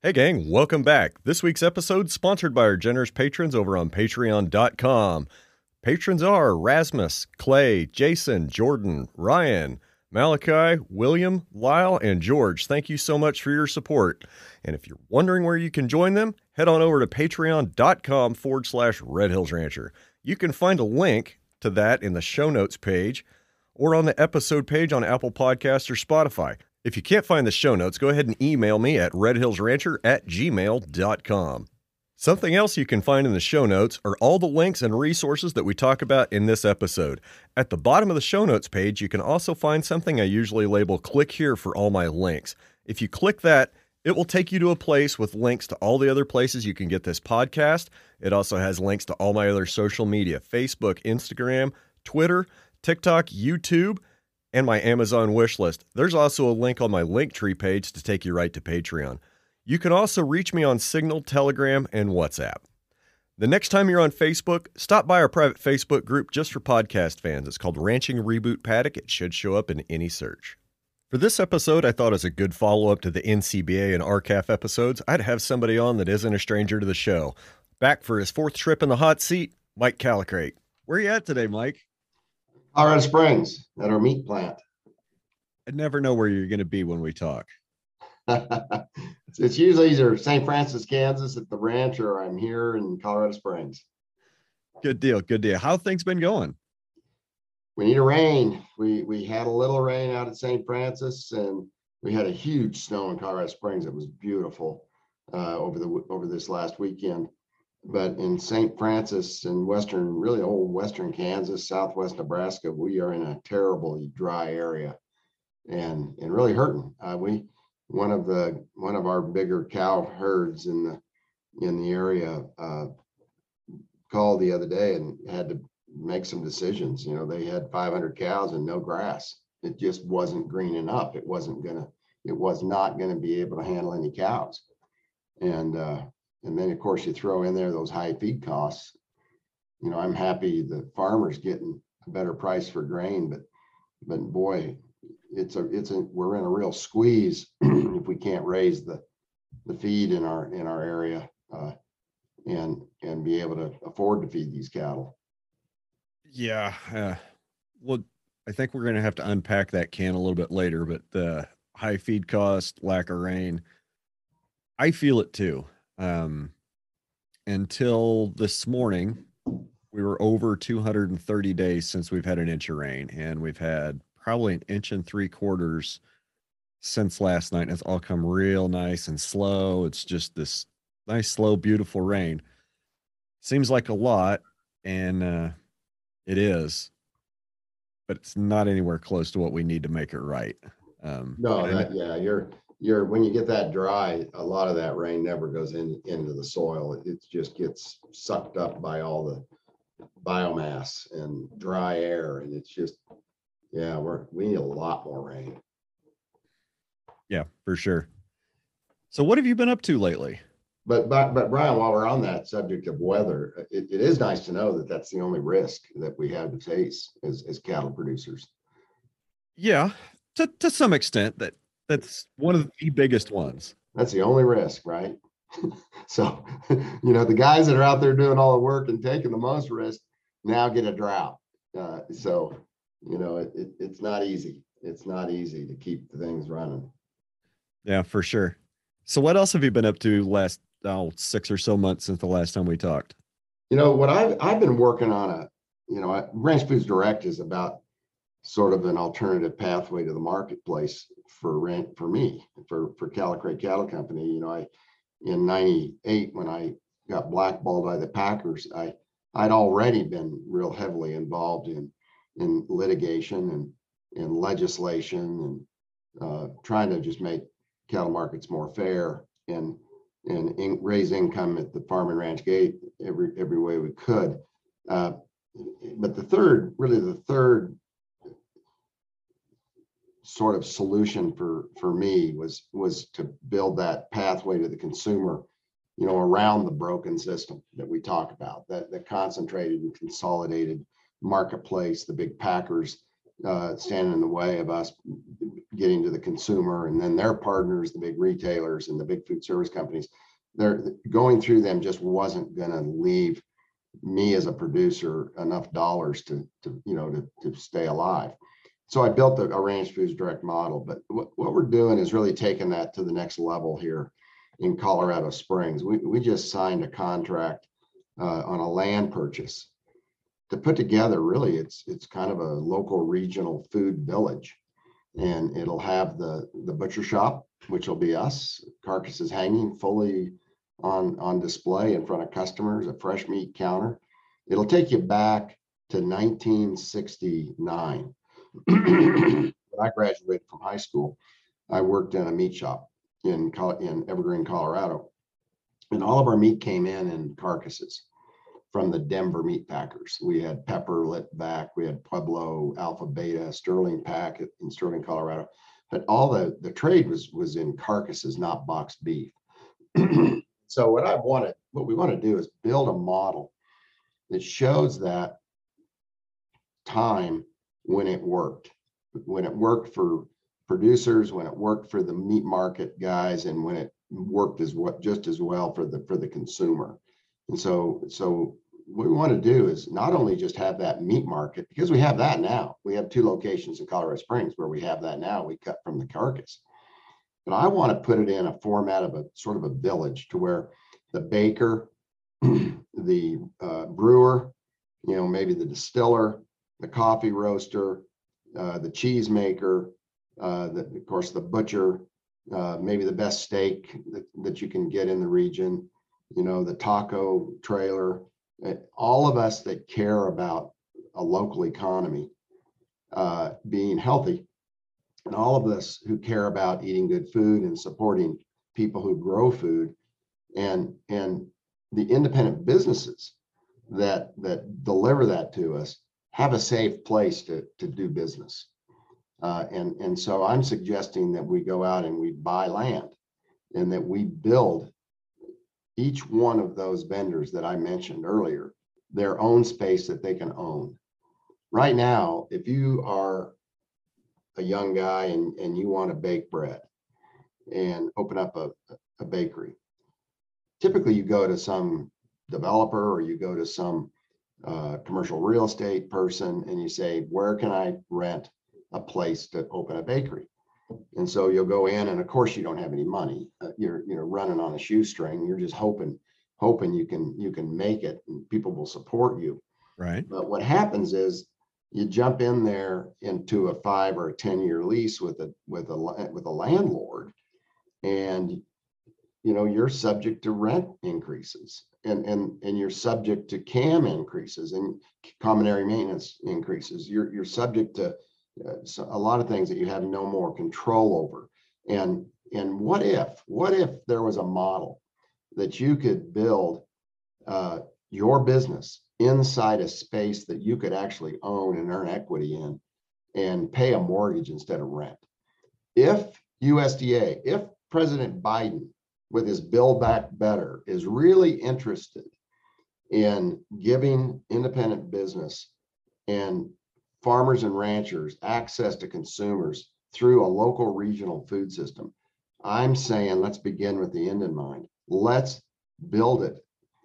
Hey, gang, welcome back. This week's episode sponsored by our generous patrons over on patreon.com. Patrons are Rasmus, Clay, Jason, Jordan, Ryan, Malachi, William, Lyle, and George. Thank you so much for your support. And if you're wondering where you can join them, head on over to patreon.com forward slash Red Hills Rancher. You can find a link to that in the show notes page or on the episode page on Apple Podcasts or Spotify. If you can't find the show notes, go ahead and email me at redhillsrancher at gmail.com. Something else you can find in the show notes are all the links and resources that we talk about in this episode. At the bottom of the show notes page, you can also find something I usually label click here for all my links. If you click that, it will take you to a place with links to all the other places you can get this podcast. It also has links to all my other social media Facebook, Instagram, Twitter, TikTok, YouTube, and my Amazon wish list. There's also a link on my Linktree page to take you right to Patreon. You can also reach me on Signal, Telegram, and WhatsApp. The next time you're on Facebook, stop by our private Facebook group just for podcast fans. It's called Ranching Reboot Paddock. It should show up in any search. For this episode, I thought as a good follow up to the NCBA and R-CALF episodes, I'd have somebody on that isn't a stranger to the show. Back for his fourth trip in the hot seat, Mike Callicrate. Where are you at today, Mike? Colorado Springs at our meat plant. I never know where you're going to be when we talk. it's, it's usually either St. Francis, Kansas at the ranch, or I'm here in Colorado Springs. Good deal. Good deal. How things been going? We need a rain. We we had a little rain out at St. Francis, and we had a huge snow in Colorado Springs. It was beautiful uh, over the over this last weekend. But in St. Francis and western, really old western Kansas, southwest Nebraska, we are in a terribly dry area, and and really hurting. Uh, we one of the one of our bigger cow herds in the in the area uh, called the other day and had to make some decisions. You know, they had 500 cows and no grass. It just wasn't green enough. It wasn't gonna. It was not to be able to handle any cows, and uh, and then of course you throw in there those high feed costs. You know, I'm happy the farmers getting a better price for grain, but but boy, it's a it's a we're in a real squeeze if we can't raise the the feed in our in our area uh, and and be able to afford to feed these cattle. Yeah. Uh, well, I think we're going to have to unpack that can a little bit later, but the high feed cost, lack of rain, I feel it too. Um, until this morning, we were over 230 days since we've had an inch of rain, and we've had probably an inch and three quarters since last night. It's all come real nice and slow. It's just this nice, slow, beautiful rain. Seems like a lot, and uh, it is, but it's not anywhere close to what we need to make it right. Um, no, that, yeah, you're you're when you get that dry, a lot of that rain never goes in into the soil. It, it just gets sucked up by all the biomass and dry air, and it's just yeah, we're we need a lot more rain. Yeah, for sure. So, what have you been up to lately? But but but Brian, while we're on that subject of weather, it, it is nice to know that that's the only risk that we have to face as as cattle producers. Yeah, to to some extent that that's one of the biggest ones. That's the only risk, right? so, you know, the guys that are out there doing all the work and taking the most risk now get a drought. Uh, so, you know, it, it, it's not easy. It's not easy to keep the things running. Yeah, for sure. So, what else have you been up to last oh, six or so months since the last time we talked? You know, what I've I've been working on a, you know, Ranch Foods Direct is about sort of an alternative pathway to the marketplace for rent for me for for Callicrate Cattle Company. You know, I in ninety-eight, when I got blackballed by the Packers, I, I'd already been real heavily involved in, in litigation and in legislation and uh, trying to just make cattle markets more fair and, and in- raise income at the farm and ranch gate every, every way we could. Uh, But the third, really the third sort of solution for, for me was, was to build that pathway to the consumer, you know, around the broken system that we talk about, that, that concentrated and consolidated marketplace, the big packers uh, standing in the way of us getting to the consumer and then their partners, the big retailers and the big food service companies. They're going through them just wasn't gonna leave me as a producer enough dollars to, to, you know, to, to stay alive. So I built a, a ranch foods direct model, but what, what we're doing is really taking that to the next level here in Colorado Springs. We, we just signed a contract uh, on a land purchase to put together, really, it's, it's kind of a local regional food village. And it'll have the, the butcher shop, which will be us, carcasses hanging fully on, on display in front of customers, a fresh meat counter. It'll take you back to nineteen sixty-nine. When I graduated from high school, I worked in a meat shop in, in Evergreen, Colorado. And all of our meat came in in carcasses from the Denver meat packers. We had Pepper lit back, we had Pueblo, Alpha Beta, Sterling Pack in Sterling, Colorado. But all the, the trade was, was in carcasses, not boxed beef. So what I wanted, what we want to do is build a model that shows that time when it worked, when it worked for producers, when it worked for the meat market guys, and when it worked as what, just as well for the, for the consumer. And so, so what we want to do is not only just have that meat market, because we have that now. We have two locations in Colorado Springs where we have that now. We cut from the carcass. But I want to put it in a format of a sort of a village to where the baker, the uh, brewer, you know, maybe the distiller, the coffee roaster, uh, the cheese maker, uh, the, of course, the butcher, uh, maybe the best steak that, that you can get in the region, you know, the taco trailer, uh, all of us that care about a local economy uh, being healthy, and all of us who care about eating good food and supporting people who grow food, and and the independent businesses that that deliver that to us have a safe place to to do business. Uh, and and so I'm suggesting that we go out and we buy land, and that we build each one of those vendors that I mentioned earlier their own space that they can own. Right now, if you are a young guy and, and you want to bake bread and open up a, a bakery, typically you go to some developer or you go to some uh, commercial real estate person and you say, where can I rent a place to open a bakery? And so you'll go in and of course you don't have any money. Uh, You're, you're running on a shoestring. You're just hoping, hoping you can, you can make it and people will support you. Right. But what happens is you jump in there into a five or a ten year lease with a with a with a landlord, and you know you're subject to rent increases, and and and you're subject to CAM increases and common area maintenance increases. You're you're subject to uh, a lot of things that you have no more control over. And and what if what if there was a model that you could build uh, your business inside a space that you could actually own and earn equity in and pay a mortgage instead of rent. If USDA, if President Biden with his Build Back Better is really interested in giving independent business and farmers and ranchers access to consumers through a local regional food system, I'm saying let's begin with the end in mind. Let's build it.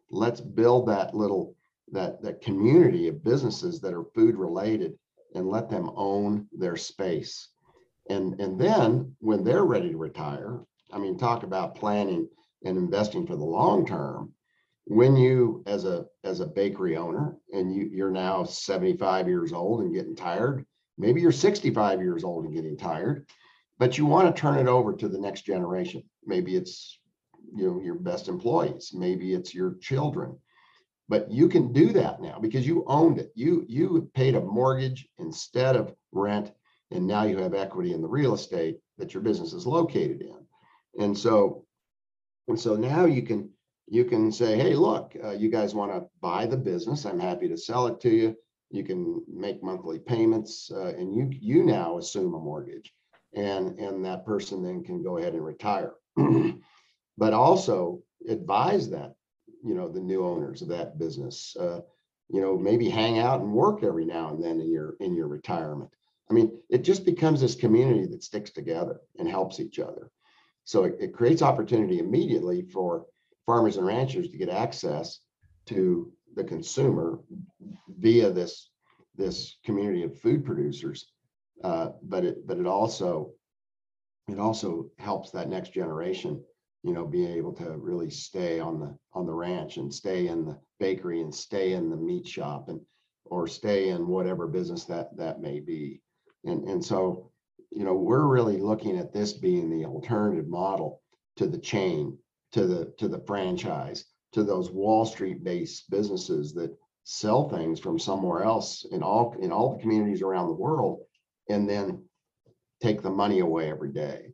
Let's build that little that that community of businesses that are food related and let them own their space. And and then when they're ready to retire, I mean talk about planning and investing for the long term. When you as a as a bakery owner and you you're now 75 years old and getting tired, maybe you're 65 years old and getting tired, but you want to turn it over to the next generation. Maybe it's you know your best employees maybe it's your children but you can do that now because you owned it you you paid a mortgage instead of rent and now you have equity in the real estate that your business is located in and so and so now you can you can say hey look uh, you guys want to buy the business? I'm happy to sell it to you. You can make monthly payments uh, and you you now assume a mortgage. And and that person then can go ahead and retire. But also advise that you know the new owners of that business uh, you know maybe hang out and work every now and then in your in your retirement. I mean it just becomes this community that sticks together and helps each other so it, it creates opportunity immediately for farmers and ranchers to get access to the consumer via this this community of food producers. Uh, but it but it also it also helps that next generation you know be able to really stay on the on the ranch and stay in the bakery and stay in the meat shop and or stay in whatever business that that may be. And and so you know we're really looking at this being the alternative model to the chain to the to the franchise to those wall street based businesses that sell things from somewhere else in all in all the communities around the world and then take the money away every day.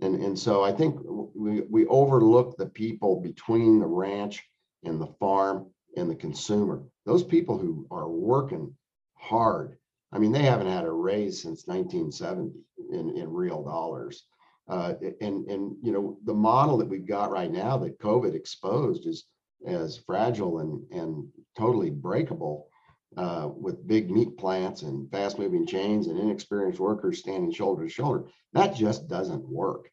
And and so i think we we overlook the people between the ranch and the farm and the consumer. Those people who are working hard i mean they haven't had a raise since 1970 in in real dollars uh, and and you know the model that we've got right now that covid exposed is as fragile and and totally breakable uh, with big meat plants and fast moving chains and inexperienced workers standing shoulder to shoulder. That just doesn't work.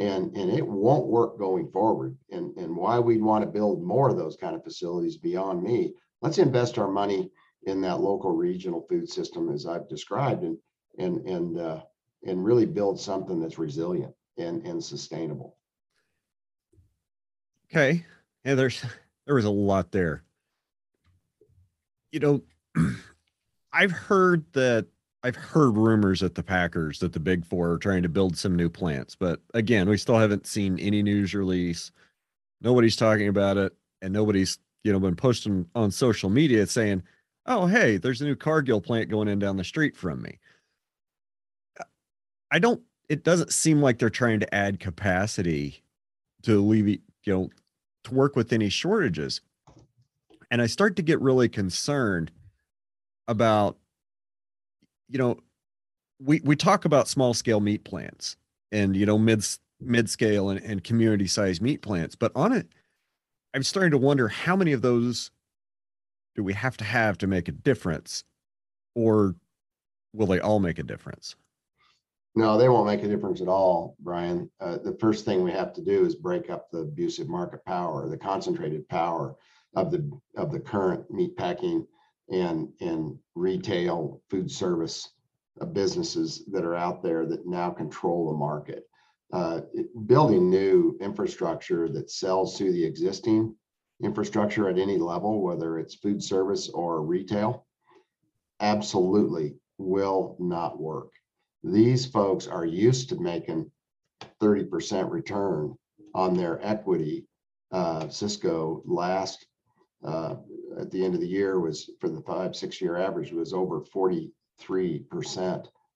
And, and it won't work going forward. And, and why we'd want to build more of those kind of facilities beyond me. Let's invest our money in that local regional food system as I've described and and and uh, and really build something that's resilient and, and sustainable. Okay. Yeah, there's there was a lot there. You know, I've heard that I've heard rumors at the Packers that the Big Four are trying to build some new plants, but again, we still haven't seen any news release. Nobody's talking about it, and nobody's you know been posting on social media saying, "Oh, hey, there's a new Cargill plant going in down the street from me." I don't. It doesn't seem like they're trying to add capacity to alleviate, you know, to work with any shortages. And I start to get really concerned about, you know, we we talk about small scale meat plants and you know mid mid scale and, and community size meat plants, but on it, I'm starting to wonder how many of those do we have to have to make a difference, or will they all make a difference? No, they won't make a difference at all, Brian. Uh, the first thing we have to do is break up the abusive market power, the concentrated power of the of the current meat packing and and retail food service uh, businesses that are out there that now control the market. Uh, building new infrastructure that sells to the existing infrastructure at any level, whether it's food service or retail, absolutely will not work these folks are used to making 30% return on their equity. Uh, Sysco last uh, at the end of the year was for the five, six year average was over 43%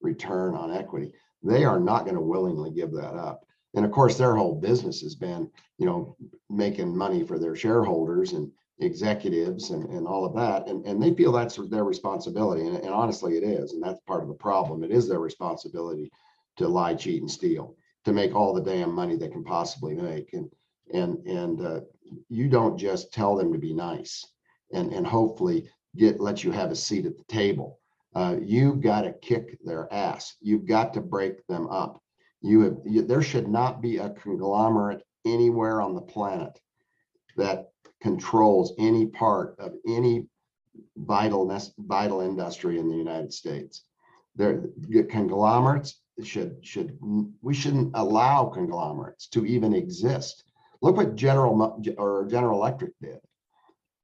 return on equity. They are not going to willingly give that up. And of course, their whole business has been, you know, making money for their shareholders and executives and, and all of that. And, and they feel that's their responsibility. And, and honestly, it is. And that's part of the problem. It is their responsibility to lie, cheat, and steal, to make all the damn money they can possibly make. And and and uh, you don't just tell them to be nice and and hopefully get let you have a seat at the table. Uh, you've got to kick their ass. You've got to break them up. You have you, there should not be a conglomerate anywhere on the planet that controls any part of any vital vital industry in the United States. There, conglomerates should should we shouldn't allow conglomerates to even exist. Look what General or General Electric did.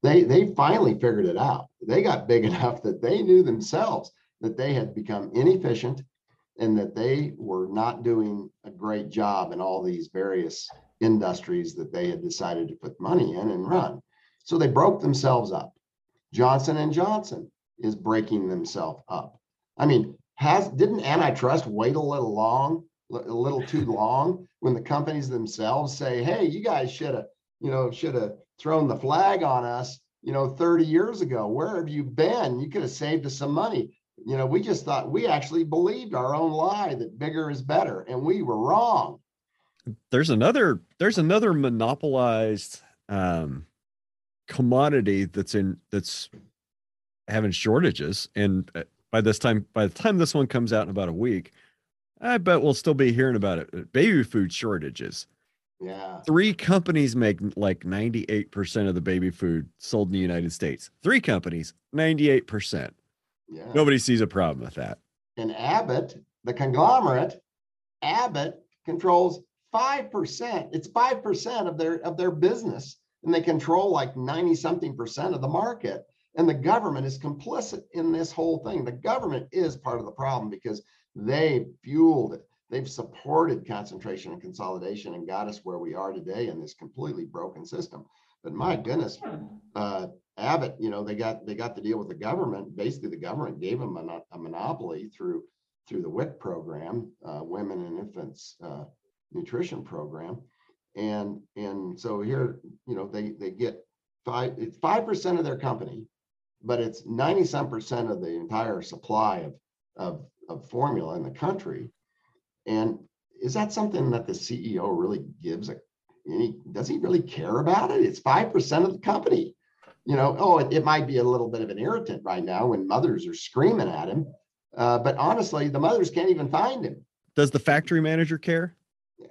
They they finally figured it out. They got big enough that they knew themselves that they had become inefficient and that they were not doing a great job in all these various industries that they had decided to put money in and run. So they broke themselves up. Johnson and Johnson is breaking themselves up. I mean, has didn't antitrust wait a little long, a little too long when the companies themselves say, "Hey, you guys should have, you know, should have thrown the flag on us, you know, 30 years ago. Where have you been? You could have saved us some money." You know, we just thought we actually believed our own lie that bigger is better, and we were wrong. There's another there's another monopolized um commodity that's in that's having shortages and uh, by this time by the time this one comes out in about a week i bet we'll still be hearing about it baby food shortages. Yeah. Three companies make like 98% of the baby food sold in the united states. Three companies 98% yeah nobody sees a problem with that and abbott the conglomerate abbott controls 5% it's 5% of their of their business and they control like 90 something percent of the market. And the government is complicit in this whole thing. The government is part of the problem because they fueled it. They've supported concentration and consolidation and got us where we are today in this completely broken system. But my goodness, uh, Abbott, you know, they got they got to deal with the government. Basically, the government gave them a, a monopoly through through the WIC program, uh, Women and Infants uh, Nutrition Program, and and so here you know they they get five it's five percent of their company but it's 90 some percent of the entire supply of, of of formula in the country. And is that something that the ceo really gives a any does he really care about it? It's five percent of the company you know oh it, it, might be a little bit of an irritant right now when mothers are screaming at him uh, but honestly the mothers can't even find him does the factory manager care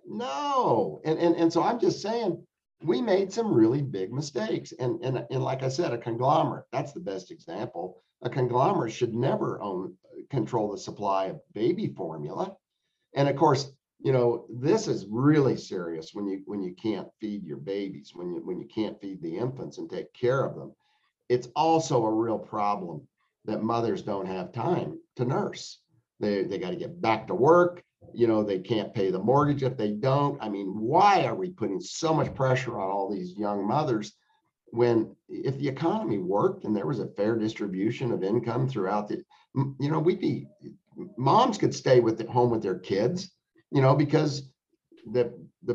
no. And, and, and so I'm just saying, we made some really big mistakes. And, and, and like I said, a conglomerate, that's the best example. A conglomerate should never own control the supply of baby formula. And of course, you know, this is really serious when you when you can't feed your babies, when you when you can't feed the infants and take care of them. It's also a real problem that mothers don't have time to nurse. They they got to get back to work you know they can't pay the mortgage if they don't i mean why are we putting so much pressure on all these young mothers when if the economy worked and there was a fair distribution of income throughout the you know we'd be moms could stay with the home with their kids you know because the the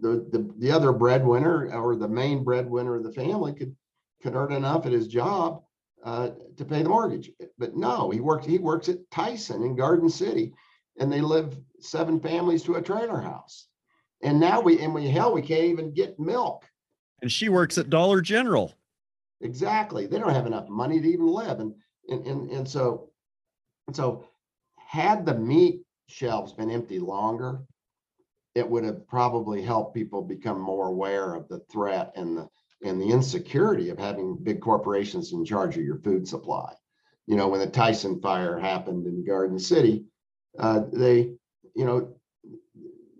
the the, the other breadwinner or the main breadwinner of the family could could earn enough at his job uh, to pay the mortgage but no he works he works at tyson in garden city and they live seven families to a trailer house. And now we and we hell we can't even get milk. And she works at Dollar General. Exactly. They don't have enough money to even live. And and and, and so and so had the meat shelves been empty longer, it would have probably helped people become more aware of the threat and the and the insecurity of having big corporations in charge of your food supply. You know, when the Tyson fire happened in Garden City, uh, they, you know,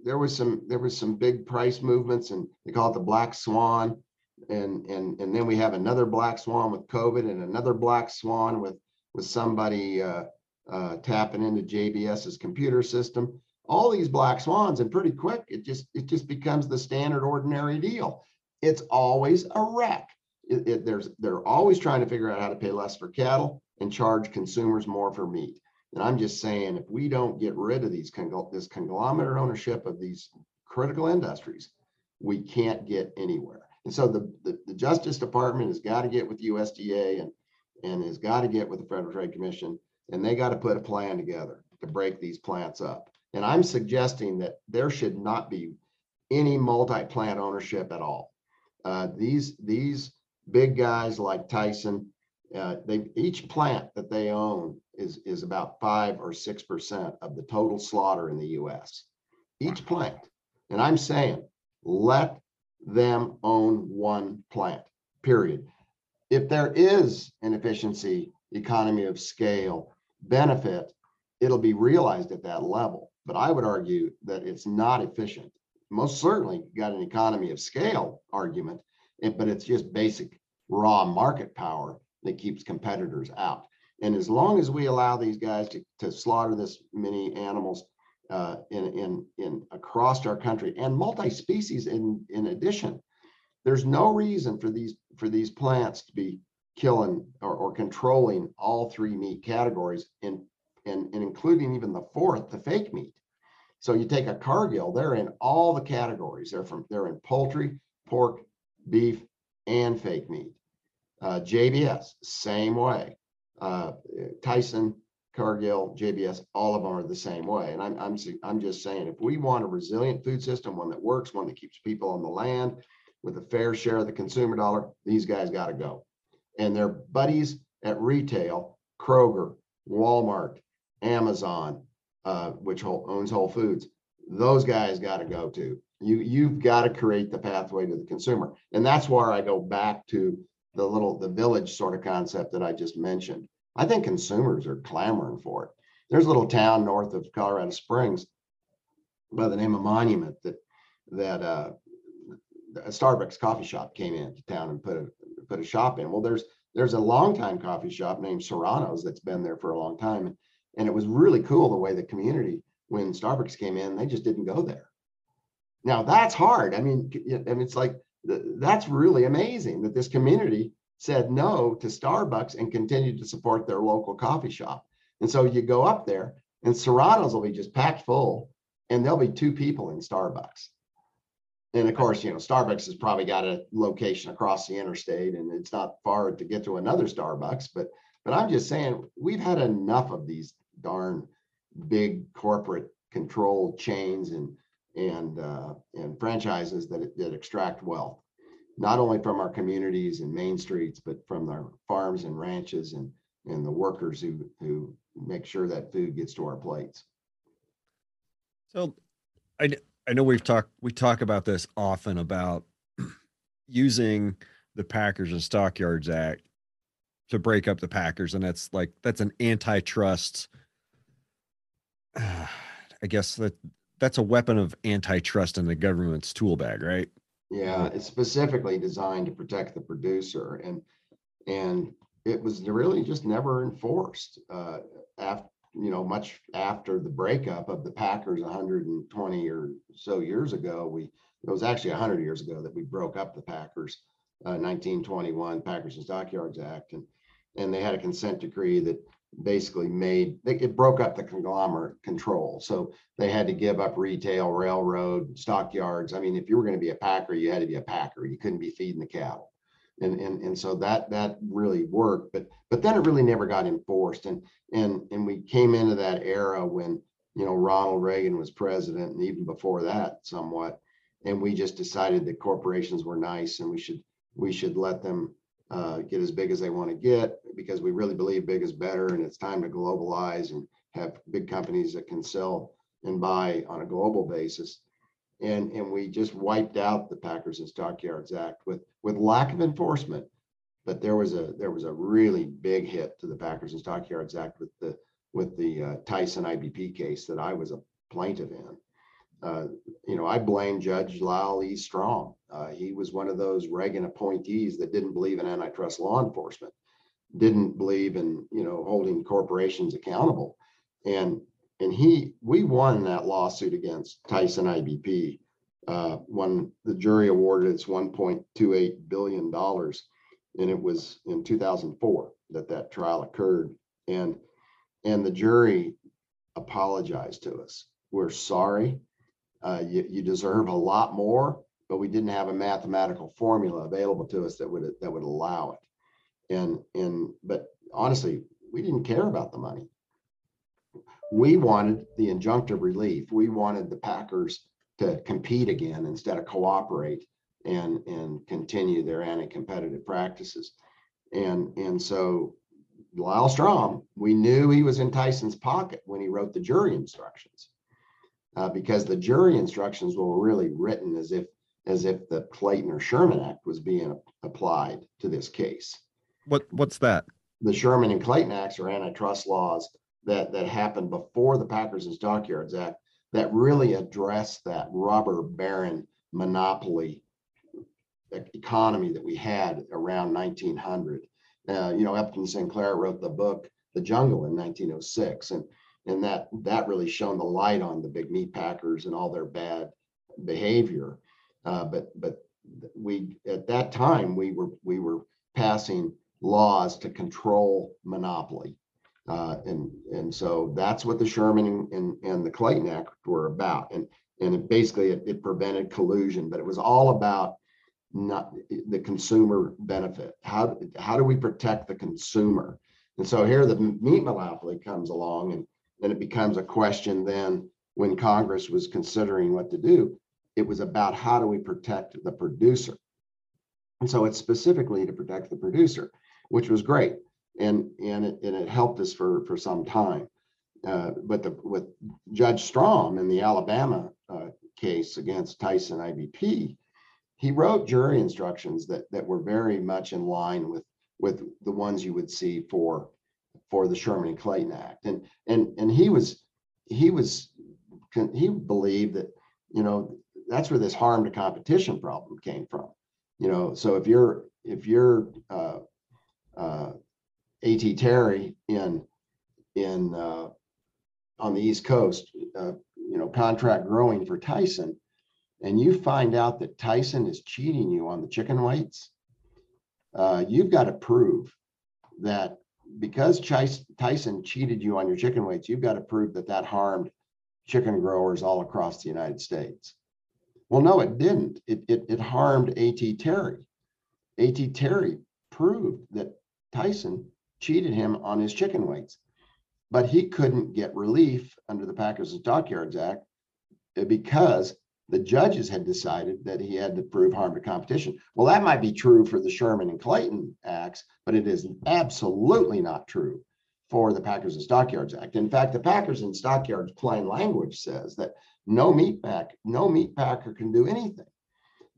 there was some there was some big price movements, and they call it the black swan, and and and then we have another black swan with COVID, and another black swan with with somebody uh, uh, tapping into JBS's computer system. All these black swans, and pretty quick, it just it just becomes the standard ordinary deal. It's always a wreck. It, it, there's they're always trying to figure out how to pay less for cattle and charge consumers more for meat. And I'm just saying, if we don't get rid of these congl- this conglomerate ownership of these critical industries, we can't get anywhere. And so the, the, the Justice Department has got to get with USDA and, and has got to get with the Federal Trade Commission, and they got to put a plan together to break these plants up. And I'm suggesting that there should not be any multi-plant ownership at all. Uh, these these big guys like Tyson, uh, they each plant that they own is, is about five or 6% of the total slaughter in the US, each plant. And I'm saying, let them own one plant, period. If there is an efficiency, economy of scale benefit, it'll be realized at that level. But I would argue that it's not efficient. Most certainly got an economy of scale argument, but it's just basic raw market power that keeps competitors out. And as long as we allow these guys to, to slaughter this many animals uh, in, in, in across our country and multi-species in, in addition. There's no reason for these, for these plants to be killing or, or controlling all three meat categories and, and, and including even the fourth, the fake meat. So you take a Cargill, they're in all the categories. They're from, they're in poultry, pork, beef, and fake meat. Uh, JBS, same way. Uh, Tyson, Cargill, JBS, all of them are the same way. And I'm, I'm, I'm just saying, if we want a resilient food system, one that works, one that keeps people on the land with a fair share of the consumer dollar, these guys got to go. And their buddies at retail, Kroger, Walmart, Amazon, uh, which owns Whole Foods, those guys got to go to. You, you've got to create the pathway to the consumer. And that's where I go back to the little, the village sort of concept that I just mentioned I think consumers are clamoring for it. There's a little town north of Colorado Springs by the name of Monument that that uh, a Starbucks coffee shop came into town and put a put a shop in. Well, there's there's a longtime coffee shop named Serrano's that's been there for a long time, and, and it was really cool the way the community when Starbucks came in, they just didn't go there. Now that's hard. I mean, I mean, it's like that's really amazing that this community said no to Starbucks and continued to support their local coffee shop. And so you go up there and Serrano's will be just packed full and there'll be two people in Starbucks. And of course, you know, Starbucks has probably got a location across the interstate and it's not far to get to another Starbucks, but but I'm just saying we've had enough of these darn big corporate controlled chains and and uh, and franchises that that extract wealth not only from our communities and main streets, but from our farms and ranches and, and the workers who, who make sure that food gets to our plates. So I, I know we've talked, we talk about this often about using the Packers and Stockyards Act to break up the Packers. And that's like, that's an antitrust. Uh, I guess that that's a weapon of antitrust in the government's tool bag, right? Yeah, it's specifically designed to protect the producer and, and it was really just never enforced. Uh, after, you know, much after the breakup of the Packers hundred and twenty or so years ago, we, it was actually hundred years ago that we broke up the Packers. Uh, nineteen twenty-one Packers and Stockyards Act and, and they had a consent decree that basically made it broke up the conglomerate control. So they had to give up retail, railroad, stockyards. I mean, if you were going to be a packer, you had to be a packer. You couldn't be feeding the cattle. And, and, and so that that really worked, but but then it really never got enforced. And and and we came into that era when you know Ronald Reagan was president, and even before that, somewhat. And we just decided that corporations were nice, and we should we should let them uh, get as big as they want to get because we really believe big is better and it's time to globalize and have big companies that can sell and buy on a global basis. And, and we just wiped out the Packers and Stockyards Act with, with lack of enforcement. But there was a there was a really big hit to the Packers and Stockyards Act with the with the uh, Tyson IBP case that I was a plaintiff in uh, you know, I blame Judge Lyle E. Strom. Uh, he was one of those Reagan appointees that didn't believe in antitrust law enforcement, didn't believe in you know holding corporations accountable, and and he we won that lawsuit against Tyson IBP uh, when the jury awarded its 1.28 billion dollars, and it was in 2004 that that trial occurred, and and the jury apologized to us. We're sorry uh, you, you deserve a lot more, but we didn't have a mathematical formula available to us that would that would allow it. And and but honestly, we didn't care about the money. We wanted the injunctive relief. We wanted the Packers to compete again instead of cooperate and and continue their anti-competitive practices. And and so Lyle Strom, we knew he was in Tyson's pocket when he wrote the jury instructions uh, because the jury instructions were really written as if as if the Clayton or Sherman Act was being applied to this case. What what's that? The Sherman and Clayton Acts are antitrust laws that that happened before the Packers and Stockyards Act that really addressed that robber baron monopoly economy that we had around 1900. Uh, you know, Upton Sinclair wrote the book The Jungle in 1906, and and that that really shone the light on the big meat packers and all their bad behavior. Uh, but but we at that time we were we were passing laws to control monopoly. Uh, and and so that's what the Sherman and, and, the Clayton Act were about. And and it basically it, it prevented collusion, but it was all about not the consumer benefit. How how do we protect the consumer? And so here the meat monopoly comes along and then it becomes a question then when Congress was considering what to do, it was about how do we protect the producer. And so it's specifically to protect the producer, which was great. And, and, it, and it helped us for, for some time. Uh, but the, with Judge Strom in the Alabama uh, case against Tyson IBP, he wrote jury instructions that, that were very much in line with, with the ones you would see for for the Sherman and Clayton Act. And and and he was he was he believed that you know that's where this harm to competition problem came from. You know, so if you're if you're uh, uh, AT Terry in in uh, on the East Coast, uh, you know, contract growing for Tyson, and you find out that Tyson is cheating you on the chicken weights, uh, you've got to prove that because Tyson cheated you on your chicken weights, you've got to prove that that harmed chicken growers all across the United States. Well, no, it didn't. It, it, it harmed A.T. Terry. A.T. Terry proved that Tyson cheated him on his chicken weights, but he couldn't get relief under the Packers and Stockyards Act eh, because the judges had decided that he had to prove harm to competition. Well, that might be true for the Sherman and Clayton acts, but it is absolutely not true for the Packers and Stockyards Act. In fact, the Packers and Stockyards plain language says that no meat pack, no meat packer can do anything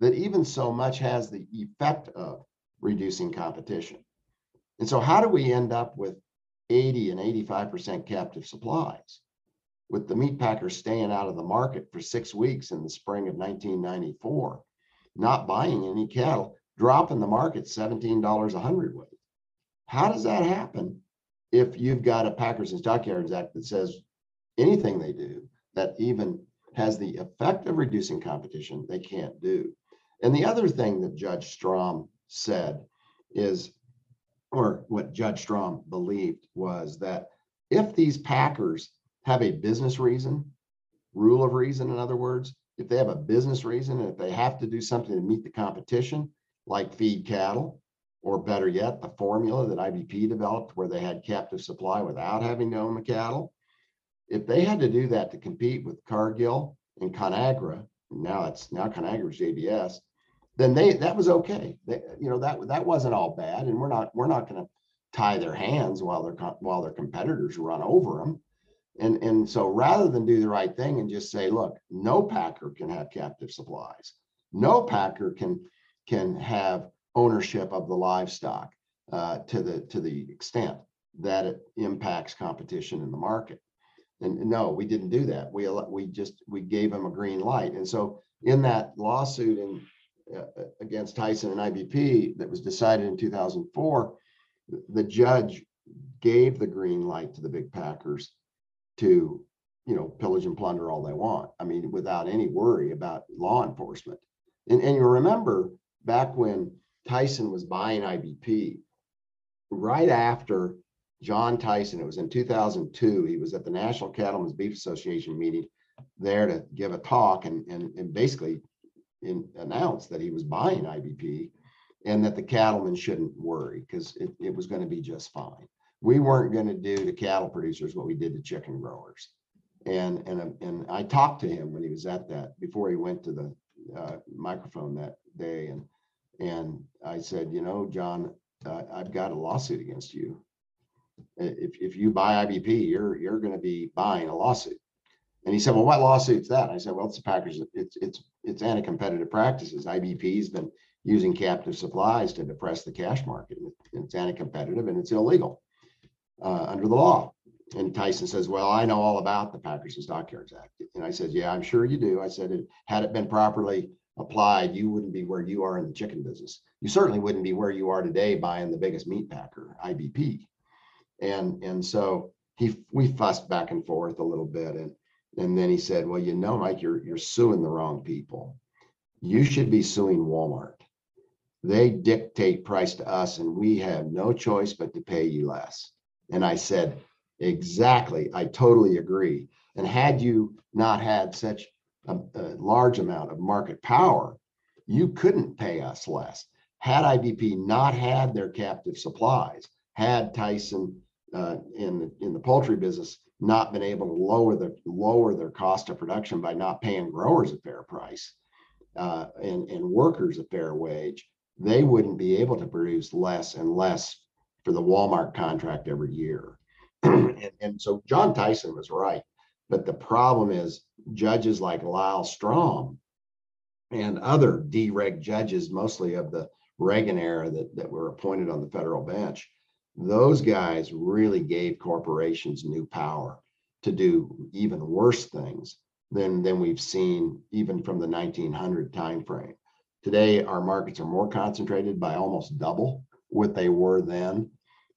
that even so much has the effect of reducing competition. And so how do we end up with 80 and 85% captive supplies? with the meat packers staying out of the market for six weeks in the spring of 1994, not buying any cattle, dropping the market $17 a hundredweight. How does that happen if you've got a Packers and Stockyards Act that says anything they do that even has the effect of reducing competition, they can't do? And the other thing that Judge Strom said is, or what Judge Strom believed was that if these Packers have a business reason, rule of reason, in other words, if they have a business reason and if they have to do something to meet the competition, like feed cattle, or better yet, the formula that IBP developed where they had captive supply without having to own the cattle, if they had to do that to compete with Cargill and Conagra, now it's now Conagra's JBS, then they that was okay. They, you know that that wasn't all bad, and we're not we're not going to tie their hands while their while their competitors run over them. And, and so rather than do the right thing and just say, look, no packer can have captive supplies. No packer can can have ownership of the livestock uh, to the to the extent that it impacts competition in the market. And no, we didn't do that. We we just we gave them a green light. And so in that lawsuit in Uh, against Tyson and IBP that was decided in 2004, the judge gave the green light to the big packers to you know pillage and plunder all they want. I mean without any worry about law enforcement. And, and you remember back when tyson was buying ibp right after john tyson it was in 2002 he was at the national cattlemen's beef association meeting there to give a talk and, and, and basically in, announced that he was buying ibp and that the cattlemen shouldn't worry because it, it was going to be just fine we weren't going to do to cattle producers what we did to chicken growers. And and and I talked to him when he was at that before he went to the uh, microphone that day, and and I said, you know, John, uh, I've got a lawsuit against you. If if you buy IBP, you're you're going to be buying a lawsuit. And he said, well, what lawsuit's that? I said, well, it's a Packers. It's it's it's anti-competitive practices. IBP's been using captive supplies to depress the cash market. It's anti-competitive and it's illegal uh, under the law. And Tyson says, well, I know all about the Packers and Stockyards Act. And I said, yeah, I'm sure you do. I said, had it been properly applied, you wouldn't be where you are in the chicken business. You certainly wouldn't be where you are today buying the biggest meat packer, IBP. And, and so he we fussed back and forth a little bit, and and then he said, "Well, you know, Mike, you're you're suing the wrong people. You should be suing Walmart. They dictate price to us, and we have no choice but to pay you less." And I said, "Exactly. I totally agree." And had you not had such a, a large amount of market power, you couldn't pay us less. Had IBP not had their captive supplies, had Tyson uh, in the, in the poultry business not been able to lower the lower their cost of production by not paying growers a fair price uh, and and workers a fair wage, they wouldn't be able to produce less and less for the Walmart contract every year. and, and so John Tyson was right, but the problem is judges like Lyle Strom and other dereg judges, mostly of the Reagan era that, that were appointed on the federal bench, those guys really gave corporations new power to do even worse things than, than we've seen even from the 1900 timeframe. Today, our markets are more concentrated by almost double what they were then.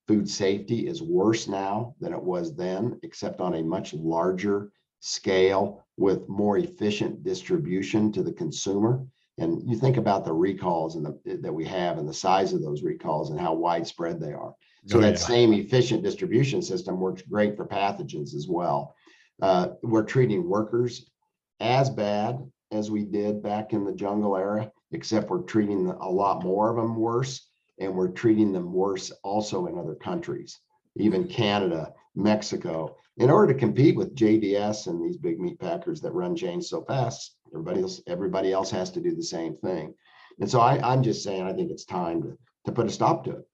Food safety is worse now than it was then, except on a much larger scale with more efficient distribution to the consumer. And you think about the recalls and the, that we have and the size of those recalls and how widespread they are. So oh, that yeah. same efficient distribution system works great for pathogens as well. Uh, we're treating workers as bad as we did back in the jungle era, except we're treating a lot more of them worse, and we're treating them worse also in other countries, even Canada, Mexico. In order to compete with JBS and these big meat packers that run chains so fast, everybody else everybody else has to do the same thing. And so I, I'm just saying I think it's time to, to put a stop to it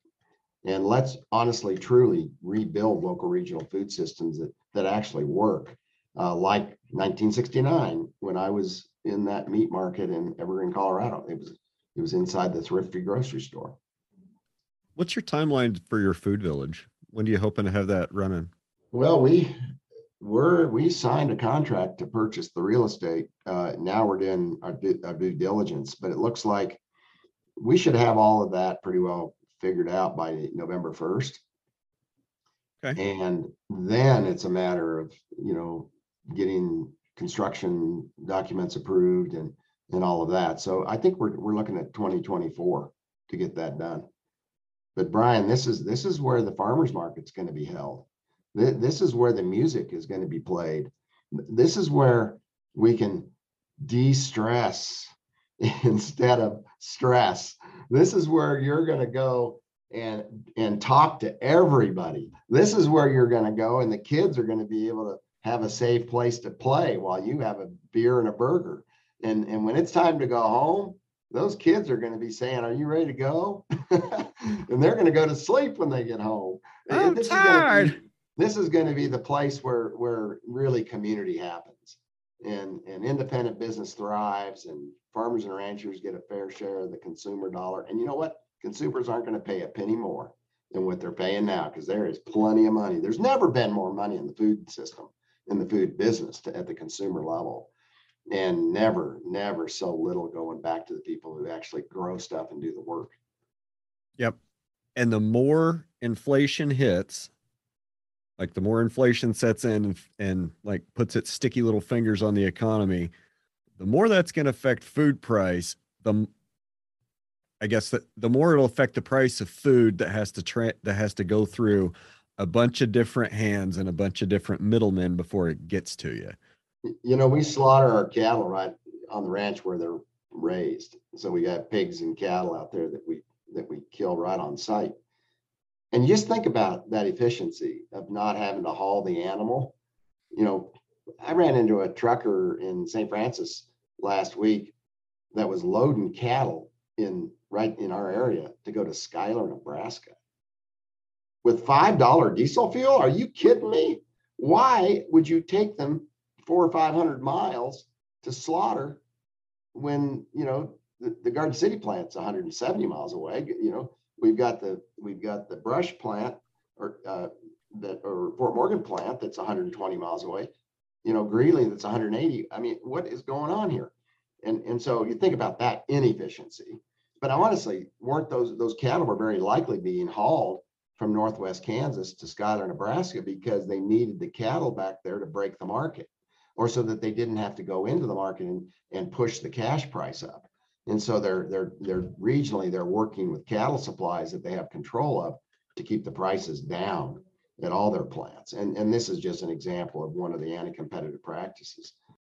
and let's honestly truly rebuild local regional food systems that that actually work uh, like 1969 when i was in that meat market in evergreen colorado. It was it was inside the thrifty grocery store. What's your timeline for your food village? When do you hoping to have that running? Well we we're we signed a contract to purchase the real estate. Uh, now we're doing our, our due diligence but it looks like we should have all of that pretty well figured out by November first. Okay. And then it's a matter of, you know, getting construction documents approved and, and all of that. So I think we're, we're looking at twenty twenty-four to get that done. But Brian, this is, this is where the farmer's market's gonna be held. This, this is where the music is gonna be played. This is where we can de-stress instead of stress. This is where you're going to go and and talk to everybody. This is where you're going to go and the kids are going to be able to have a safe place to play while you have a beer and a burger. And and when it's time to go home, those kids are going to be saying, "Are you ready to go?" and they're going to go to sleep when they get home. I'm this tired. Is be, this is going to be the place where where really community happens and and independent business thrives and farmers and ranchers get a fair share of the consumer dollar. And you know what? Consumers aren't going to pay a penny more than what they're paying now because there is plenty of money. There's never been more money in the food system, in the food business to, at the consumer level. And never, never so little going back to the people who actually grow stuff and do the work. Yep. And the more inflation hits, like the more inflation sets in and, and like puts its sticky little fingers on the economy, the more that's going to affect food price, the I guess that the more it'll affect the price of food that has to tra- that has to go through a bunch of different hands and a bunch of different middlemen before it gets to you. You know, we slaughter our cattle right on the ranch where they're raised. So we got pigs and cattle out there that we that we kill right on site. And just think about that efficiency of not having to haul the animal. You know, I ran into a trucker in St. Francis last week that was loading cattle in right in our area to go to Schuyler, Nebraska. With $5 diesel fuel? Are you kidding me? Why would you take them four or 500 miles to slaughter when, you know, the, the Garden City plant's 170 miles away? You know, we've got the, we've got the brush plant or, uh, that, or Fort Morgan plant that's 120 miles away you know, Greeley that's 180. I mean, what is going on here? And and so you think about that inefficiency. But I honestly, weren't those those cattle were very likely being hauled from northwest Kansas to Schuyler, Nebraska because they needed the cattle back there to break the market or so that they didn't have to go into the market and, and push the cash price up. And so they're they're they're regionally they're working with cattle supplies that they have control of to keep the prices down at all their plants. And and this is just an example of one of the anti-competitive practices.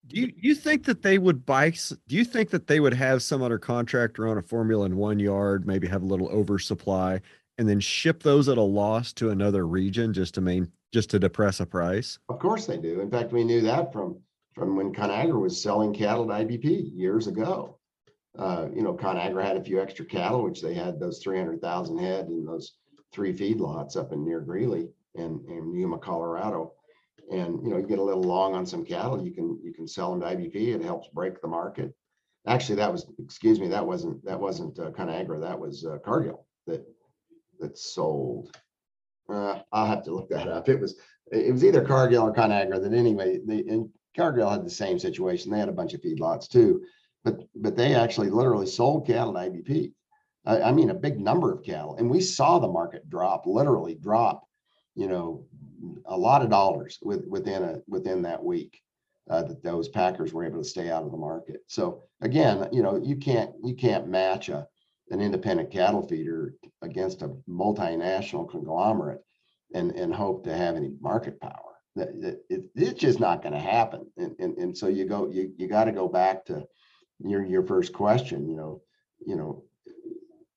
Do you, you think that they would buy? Do you think that they would have some other contractor on a formula in one yard, maybe have a little oversupply, and then ship those at a loss to another region just to main just to depress a price? Of course they do. In fact, we knew that from from when Conagra was selling cattle to IBP years ago. Uh, you know, Conagra had a few extra cattle, which they had those 300,000 head in those three feedlots up in near Greeley and in Yuma, Colorado. And you know, you get a little long on some cattle, you can you can sell them to IBP. It helps break the market. Actually, that was excuse me, that wasn't that wasn't uh, Conagra. That was uh, Cargill that that sold. Uh, I'll have to look that up. It was it was either Cargill or Conagra. That anyway, they and Cargill had the same situation. They had a bunch of feedlots too, but but they actually literally sold cattle to IBP. I, I mean, a big number of cattle, and we saw the market drop, literally drop. You know, a lot of dollars with, within a within that week. Uh, that those packers were able to stay out of the market. So again, you know, you can't you can't match a an independent cattle feeder against a multinational conglomerate and, and hope to have any market power. That, it, it's just not going to happen. And, and, and so you go, you, you got to go back to your, your first question, you know, you know,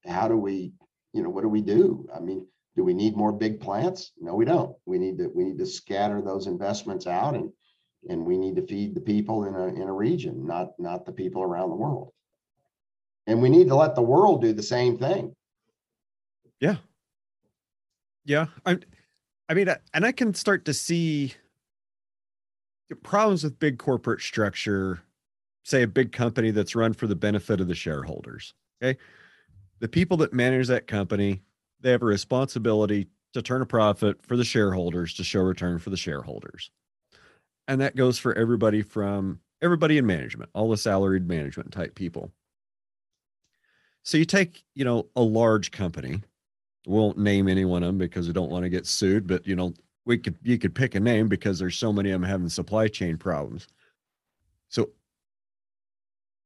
how do we, you know, what do we do? I mean, do we need more big plants? No, we don't. We need to, we need to scatter those investments out and, and we need to feed the people in a, in a region, not, not the people around the world. And we need to let the world do the same thing. Yeah. Yeah. I I mean, and I can start to see the problems with big corporate structure, say a big company that's run for the benefit of the shareholders. Okay. The people that manage that company, they have a responsibility to turn a profit for the shareholders to show return for the shareholders. And that goes for everybody from everybody in management, all the salaried management type people. So you take, you know, a large company. won't name any one of them because we don't want to get sued, but you know, we could you could pick a name because there's so many of them having supply chain problems.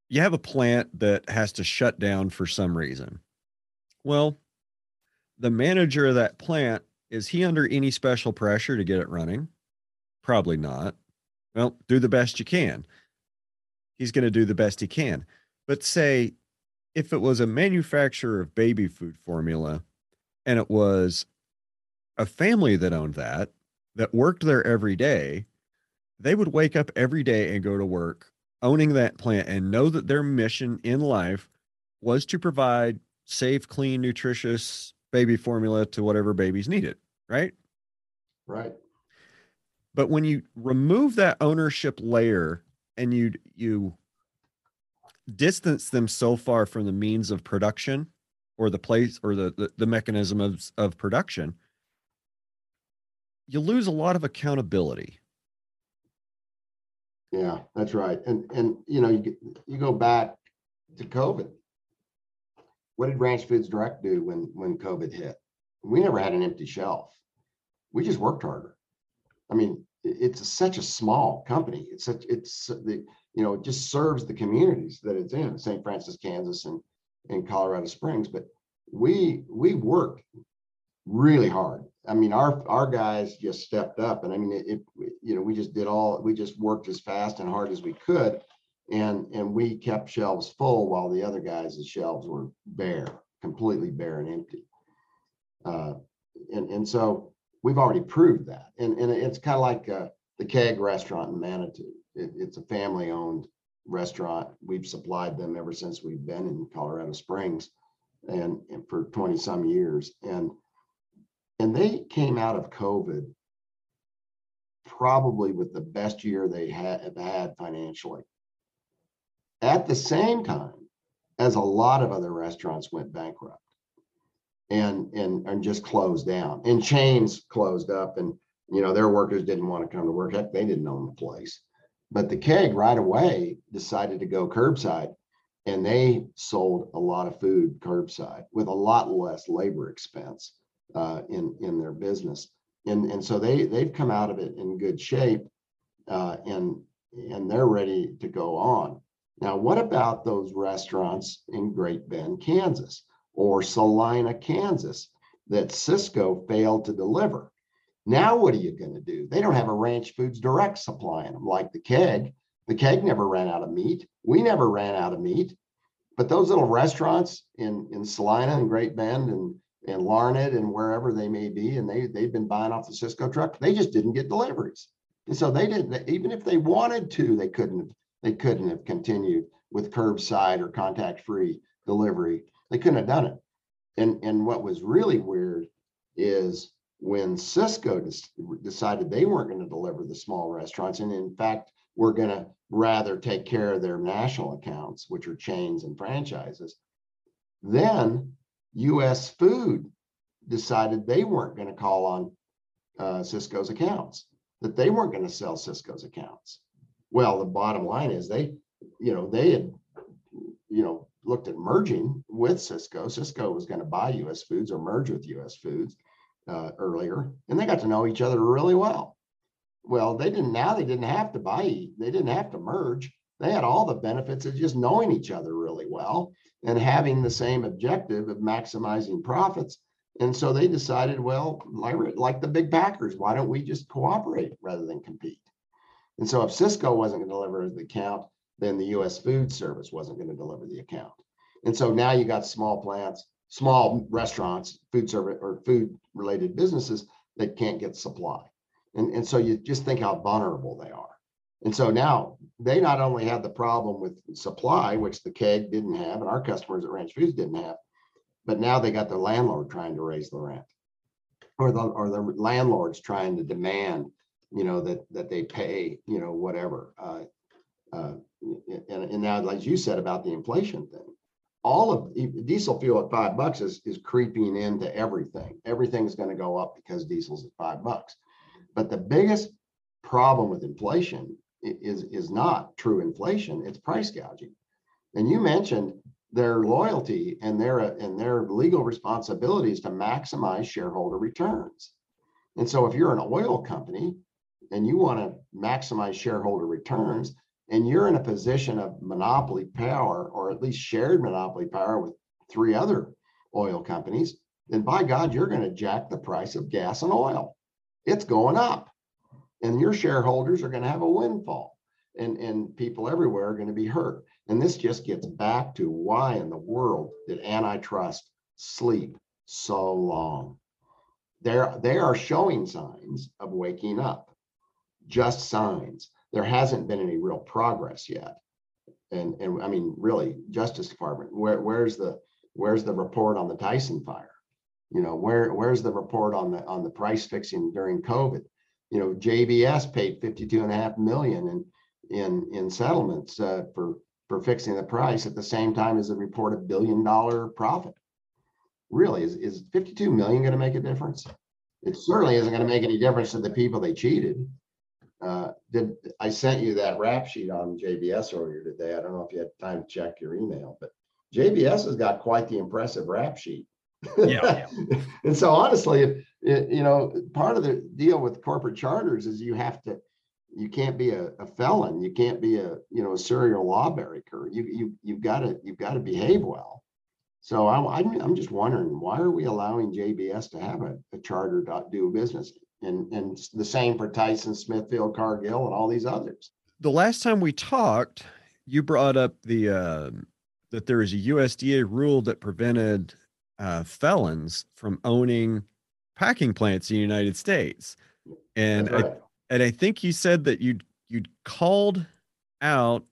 You have a plant that has to shut down for some reason. Well, the manager of that plant is he under any special pressure to get it running? Probably not. Well, do the best you can. He's going to do the best he can. But say if it was a manufacturer of baby food formula and it was a family that owned that, that worked there every day, they would wake up every day and go to work owning that plant and know that their mission in life was to provide safe, clean, nutritious baby formula to whatever babies needed, right? Right. But when you remove that ownership layer and you you distance them so far from the means of production or the place or the, the, the mechanism of, of production, you lose a lot of accountability. Yeah, that's right. And and you know, you you go back to COVID. What did Ranch Foods Direct do when when COVID hit? We never had an empty shelf. We just worked harder. I mean, it's such a small company. It's such it's the you know, it just serves the communities that it's in, St. Francis, Kansas, and and Colorado Springs. But we we worked really hard. I mean, our our guys just stepped up, and I mean, it, it you know, we just did all we just worked as fast and hard as we could, and and we kept shelves full while the other guys' shelves were bare, completely bare and empty. Uh, and and so we've already proved that, and and it's kind of like uh, the keg restaurant in Manitou it, it's a family owned restaurant. We've supplied them ever since we've been in Colorado Springs and, and for 20 some years. And and they came out of COVID probably with the best year they have had financially. At the same time as a lot of other restaurants went bankrupt and and and just closed down and chains closed up and you know their workers didn't want to come to work. They didn't own the place. But the keg right away decided to go curbside and they sold a lot of food curbside with a lot less labor expense uh, in in their business, and and so they they've come out of it in good shape, uh, and and they're ready to go on. Now, what about those restaurants in Great Bend, Kansas, or Salina, Kansas, that Sysco failed to deliver? Now, what are you going to do? They don't have a Ranch Foods Direct supplying them like the keg. The keg never ran out of meat. We never ran out of meat. But those little restaurants in, in Salina and Great Bend and, and Larned and wherever they may be, and they, they've been buying off the Sysco truck, they just didn't get deliveries. And so they didn't, even if they wanted to, they couldn't, they couldn't have continued with curbside or contact free delivery. They couldn't have done it. And, and what was really weird is when Sysco decided they weren't going to deliver the small restaurants, and in fact, we're going to rather take care of their national accounts, which are chains and franchises. Then US Food decided they weren't going to call on uh, Sysco's accounts, that they weren't going to sell Sysco's accounts. Well, the bottom line is they, you know, they had, you know, looked at merging with Sysco. Sysco was going to buy US Foods or merge with US Foods uh, earlier, and they got to know each other really well. Well, they didn't. Now they didn't have to buy. They didn't have to merge. They had all the benefits of just knowing each other really well and having the same objective of maximizing profits. And so they decided, well, like, the big Packers, why don't we just cooperate rather than compete? And so if Sysco wasn't going to deliver the account, then the U.S. Food Service wasn't going to deliver the account. And so now you got small plants, small restaurants, food service or food related businesses that can't get supply. And, and so you just think how vulnerable they are. And so now they not only had the problem with supply, which the keg didn't have, and our customers at Ranch Foods didn't have, but now they got their landlord trying to raise the rent, or the or the landlords trying to demand, you know, that that they pay, you know, whatever. Uh, uh, and, and now, like you said about the inflation thing, all of diesel fuel at five bucks is is creeping into everything. Everything's going to go up because diesel's at five bucks. But the biggest problem with inflation is, is not true inflation, it's price gouging. And you mentioned their loyalty and their and their legal responsibilities to maximize shareholder returns. And so if you're an oil company and you want to maximize shareholder returns and you're in a position of monopoly power or at least shared monopoly power with three other oil companies, then by God, you're going to jack the price of gas and oil it's going up. And your shareholders are going to have a windfall. And, and people everywhere are going to be hurt. And this just gets back to why in the world did antitrust sleep so long? They're, they are showing signs of waking up, just signs. There hasn't been any real progress yet. And, and I mean, really, Justice Department, where, where's the where's the report on the Tyson fire? You know, where where's the report on the on the price fixing during COVID? You know, JBS paid 52 and a half million in in in settlements uh, for for fixing the price at the same time as a reported billion dollar profit. Really, is, is 52 million going to make a difference? It certainly isn't going to make any difference to the people they cheated. Uh, did I sent you that rap sheet on JBS earlier today? I don't know if you had time to check your email, but JBS has got quite the impressive rap sheet. Yeah. and so honestly, it, it, you know, part of the deal with corporate charters is you have to, you can't be a, a felon. You can't be a, you know, a serial lawbreaker. You, you, you've got to, you've got to behave well. So I, I'm, I'm just wondering, why are we allowing JBS to have a, a charter to do business? And, and the same for Tyson, Smithfield, Cargill, and all these others. The last time we talked, you brought up the uh, that there is a USDA rule that prevented uh, felons from owning packing plants in the United States. And right. I, and I think you said that you'd you'd called out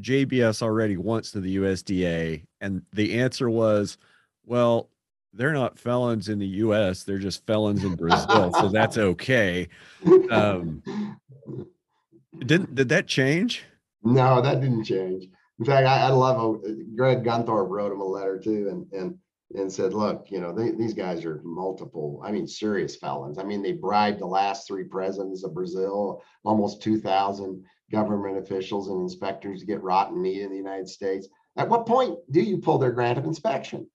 JBS already once to the USDA, and the answer was, well, they're not felons in the U.S. They're just felons in Brazil, so that's okay. Um, didn't did that change? No, that didn't change. In fact, I, I love how Greg Gunthorp wrote him a letter too, and and and said, look, you know, they, these guys are multiple, I mean, serious felons. I mean, they bribed the last three presidents of Brazil, almost 2,000 government officials and inspectors to get rotten meat in the United States. At what point do you pull their grant of inspection?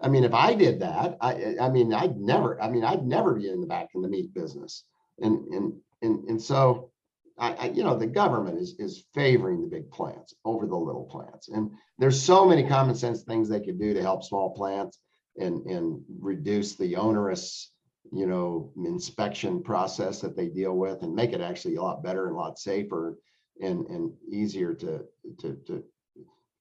I mean, if I did that, I I mean, I'd never, I mean, I'd never be in the back in the meat business. And and and and so I, I, you know, the government is is favoring the big plants over the little plants. And there's so many common sense things they could do to help small plants and and reduce the onerous, you know, inspection process that they deal with and make it actually a lot better and a lot safer and and easier to to to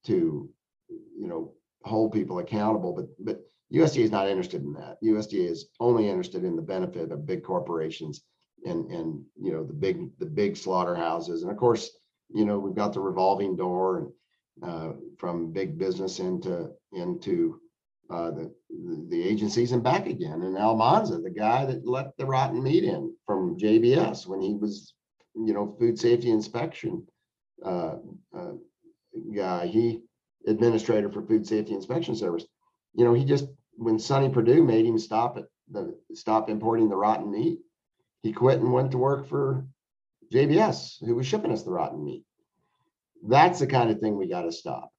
to you know hold people accountable, but but USDA is not interested in that. USDA is only interested in the benefit of big corporations and and you know the big the big slaughterhouses, and of course you know we've got the revolving door and uh, from big business into into uh, the, the agencies and back again. And Almanza, the guy that let the rotten meat in from JBS when he was you know food safety inspection uh, uh guy, he administrator for Food Safety Inspection Service. You know, he just when Sonny Perdue made him stop it, the stop importing the rotten meat, he quit and went to work for JBS, who was shipping us the rotten meat. That's the kind of thing we got to stop.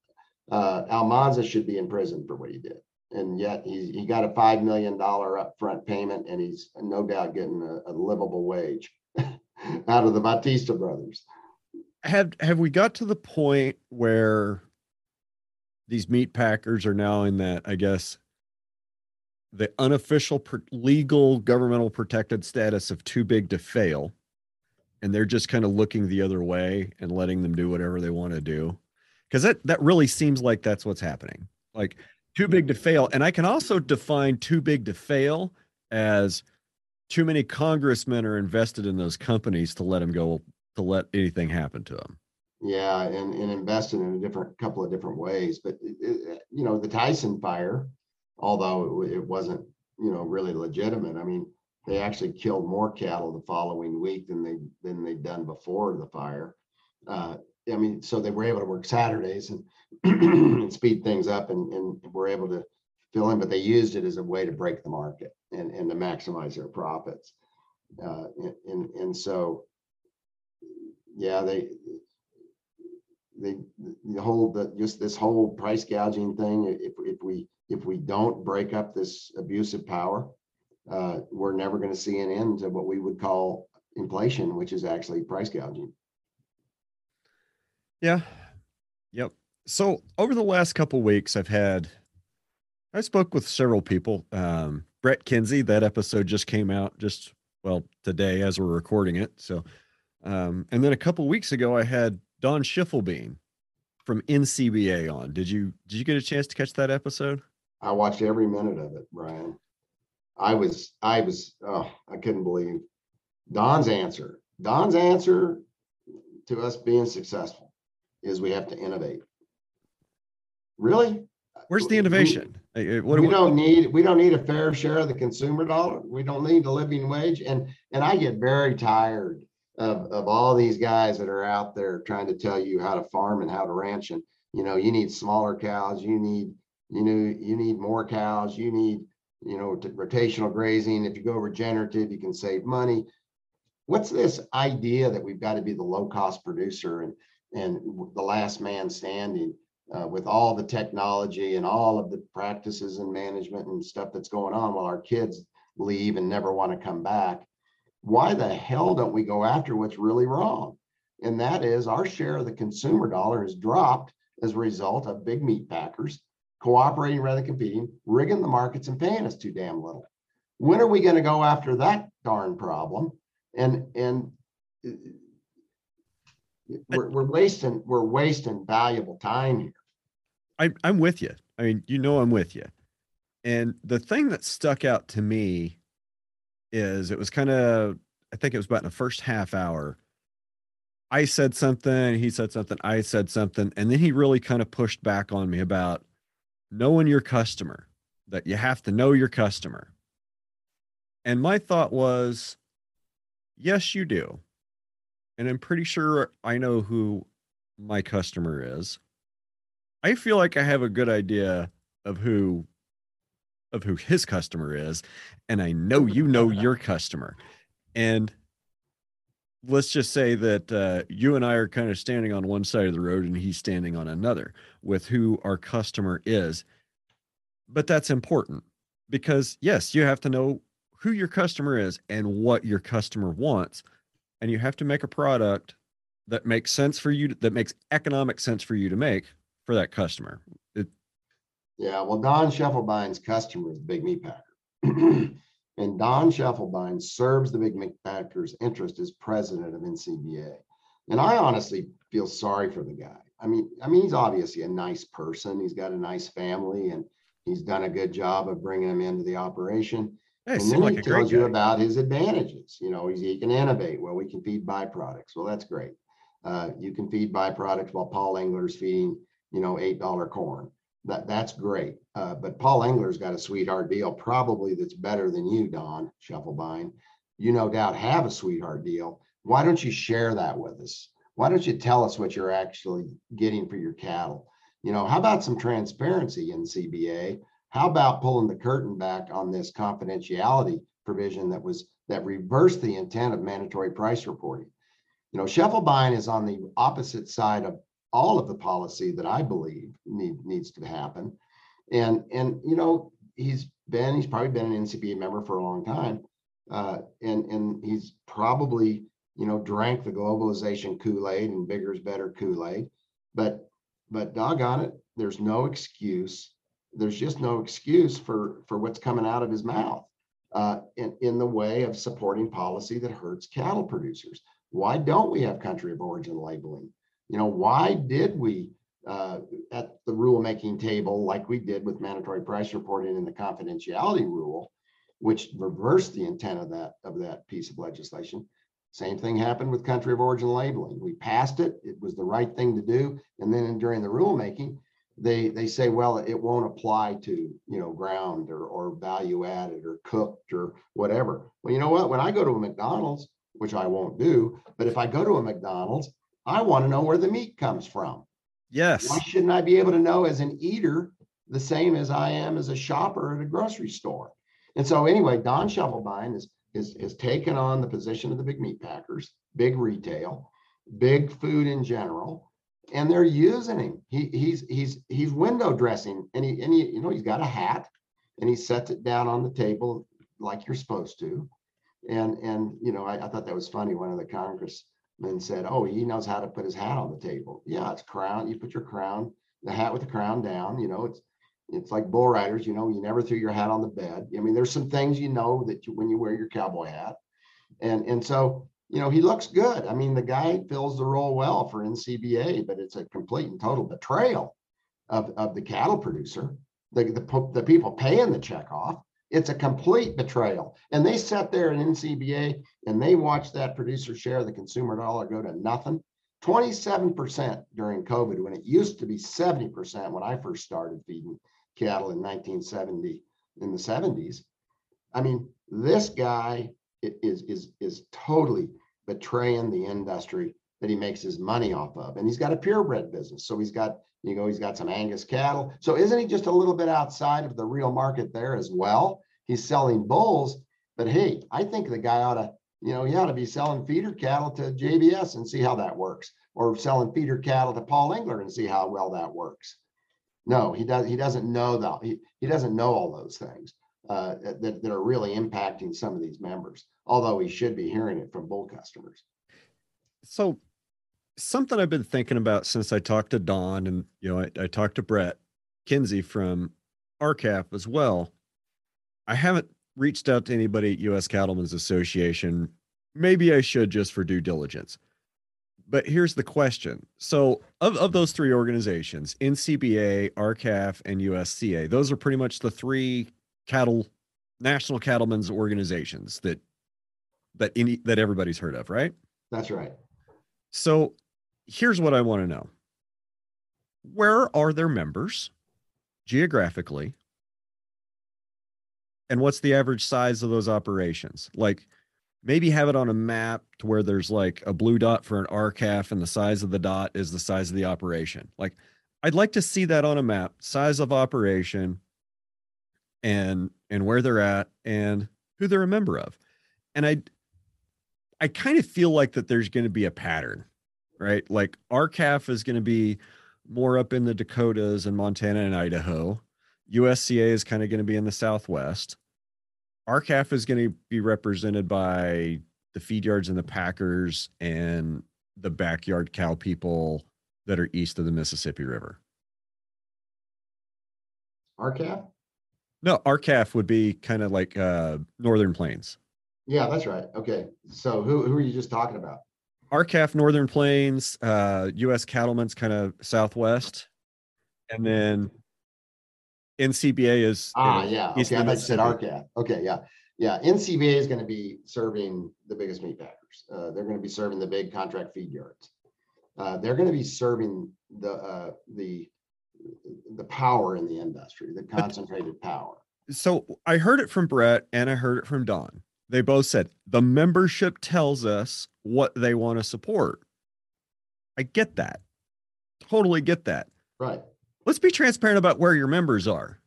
Uh, Almanza should be in prison for what he did, and yet he he got a five million dollar upfront payment, and he's no doubt getting a, a livable wage out of the Batista brothers. Have have we got to the point where these meat packers are now in that, I guess, the unofficial per- legal governmental protected status of too big to fail. And they're just kind of looking the other way and letting them do whatever they want to do. Because that, that really seems like that's what's happening. Like too big to fail. And I can also define too big to fail as too many congressmen are invested in those companies to let them go, to let anything happen to them. Yeah, and, and invested in a different couple of different ways. But it, it, you know, the Tyson fire, although it, wasn't you know really legitimate. I mean, they actually killed more cattle the following week than they than they'd done before the fire. Uh, I mean, so they were able to work Saturdays and, and speed things up, and, and were able to fill in. But they used it as a way to break the market and, and to maximize their profits. Uh, and, and and so, yeah, they they the whole the just this whole price gouging thing if if we if we don't break up this abusive power uh, we're never going to see an end to what we would call inflation which is actually price gouging yeah yep so over the last couple weeks i've had i spoke with several people um, brett kenzy that episode just came out just well today as we're recording it so um, and then a couple weeks ago i had Don Schiefelbein from NCBA on. Did you did you get a chance to catch that episode? I watched every minute of it, Brian. I was I was oh, I couldn't believe Don's answer. Don's answer to us being successful is we have to innovate. Really? Where's the innovation? Uh, uh, we, what, we don't need we don't need a fair share of the consumer dollar. We don't need a living wage. And and I get very tired of, of all these guys that are out there trying to tell you how to farm and how to ranch and you know you need smaller cows you need you know you need more cows you need you know rotational grazing. If you go regenerative you can save money. What's this idea that we've got to be the low cost producer and and the last man standing uh, with all the technology and all of the practices and management and stuff that's going on while our kids leave and never want to come back? Why the hell don't we go after what's really wrong? And that is our share of the consumer dollar has dropped as a result of big meat packers cooperating rather than competing, rigging the markets and paying us too damn little. When are we going to go after that darn problem? And and uh, we're, we're wasting we're wasting valuable time here. I, I'm with you. I mean, you know, I'm with you. And the thing that stuck out to me is it was kind of I think it was about in the first half hour. I said something, he said something, I said something, and then he really kind of pushed back on me about knowing your customer, that you have to know your customer. And my thought was, yes, you do. And I'm pretty sure I know who my customer is. I feel like I have a good idea of who of who his customer is and i know you know your customer and let's just say that uh, you and i are kind of standing on one side of the road and he's standing on another with who our customer is but that's important because yes, you have to know who your customer is and what your customer wants and you have to make a product that makes sense for you that makes economic sense for you to make for that customer. It, yeah, well, Don Schiefelbein's customer is the Big Meat Packer. and Don Schiefelbein serves the Big Meat interest as president of NCBA. And I honestly feel sorry for the guy. I mean, I mean, he's obviously a nice person. He's got a nice family, and he's done a good job of bringing him into the operation. it And then like he tells you guy. about his advantages. You know, he's, he can innovate. Well, we can feed byproducts. Well, that's great. Uh, you can feed byproducts while Paul Engler's feeding, you know, eight dollar corn. That that's great. Uh, but Paul Engler's got a sweetheart deal, probably that's better than you, Don Schiefelbein. You no doubt have a sweetheart deal. Why don't you share that with us? Why don't you tell us what you're actually getting for your cattle? You know, how about some transparency NCBA? How about pulling the curtain back on this confidentiality provision that was that reversed the intent of mandatory price reporting? You know, Schiefelbein is on the opposite side of all of the policy that I believe need, needs to happen. And and you know, he's been he's probably been an NCBA member for a long time. Uh, and and he's probably you know drank the globalization Kool-Aid and bigger is better Kool-Aid. But but doggone it, there's no excuse there's just no excuse for for what's coming out of his mouth uh, in in the way of supporting policy that hurts cattle producers. Why don't we have country of origin labeling? You know, why did we uh, at the rulemaking table like we did with mandatory price reporting in the confidentiality rule, which reversed the intent of that of that piece of legislation? Same thing happened with country of origin labeling. We passed it; it was the right thing to do, and then during the rulemaking they they say well it won't apply to you know ground or or value added or cooked or whatever well you know what when i go to a mcdonald's which i won't do but if i go to a mcdonald's i want to know where the meat comes from Yes. why shouldn't i be able to know as an eater the same as i am as a shopper at a grocery store and so anyway don schiefelbein is is has taken on the position of the big meat packers big retail big food in general and they're using him. He he's he's he's window dressing, and he and he you know he's got a hat, and he sets it down on the table like you're supposed to, and and you know I, I thought that was funny. One of the congressmen said, "Oh, he knows how to put his hat on the table." Yeah, it's crown. You put your crown, the hat with the crown down. You know, it's it's like bull riders. You know, you never threw your hat on the bed. I mean, there's some things you know that you, when you wear your cowboy hat, and and so you know, he looks good. I mean, the guy fills the role well for NCBA, but it's a complete and total betrayal of, of the cattle producer, the, the, the people paying the check off. It's a complete betrayal. And they sat there in NCBA and they watched that producer share of the consumer dollar go to nothing. 27% during COVID, when it used to be 70% when I first started feeding cattle in 1970, in the 70s. I mean, this guy is is is totally betraying the industry that he makes his money off of. And he's got a purebred business. So he's got, you know, he's got some Angus cattle. So isn't he just a little bit outside of the real market there as well? He's selling bulls, but hey, I think the guy ought to, you know, he ought to be selling feeder cattle to JBS and see how that works, or selling feeder cattle to Paul Engler and see how well that works. No, he does. He doesn't know that. He, he doesn't know all those things uh, that, that are really impacting some of these members, although he should be hearing it from bull customers. So something I've been thinking about since I talked to Don and you know I, I talked to Brett Kenzy from R-CALF as well. I haven't reached out to anybody at U.S. Cattlemen's Association. Maybe I should just for due diligence. But here's the question. So of, of those three organizations, NCBA, R-CALF, and USCA, those are pretty much the three cattle national cattlemen's organizations that that any that everybody's heard of, right? That's right. So here's what I want to know. Where are their members geographically? And what's the average size of those operations? Like maybe have it on a map to where there's like a blue dot for an R-CALF and the size of the dot is the size of the operation. Like I'd like to see that on a map, size of operation and and where they're at and who they're a member of. And I I kind of feel like that there's going to be a pattern, right? Like R-CALF is going to be more up in the Dakotas and Montana and Idaho. USCA is kind of going to be in the Southwest. R-CALF is going to be represented by the feed yards and the packers and the backyard cow people that are east of the Mississippi River. R-CALF? No, R-CALF would be kind of like uh, Northern Plains. Yeah, that's right. Okay. So who, who are you just talking about? R-CALF Northern Plains, uh, U.S. Cattlemen's kind of Southwest, and then NCBA is ah yeah. Okay, I thought you said R-CALF. Okay, yeah, yeah. NCBA is going to be serving the biggest meat packers. Uh, they're going to be serving the big contract feed yards. Uh, they're going to be serving the uh, the the power in the industry, the concentrated power. So I heard it from Brett and I heard it from Don. They both said the membership tells us what they want to support. I get that. Totally get that. Right. Let's be transparent about where your members are.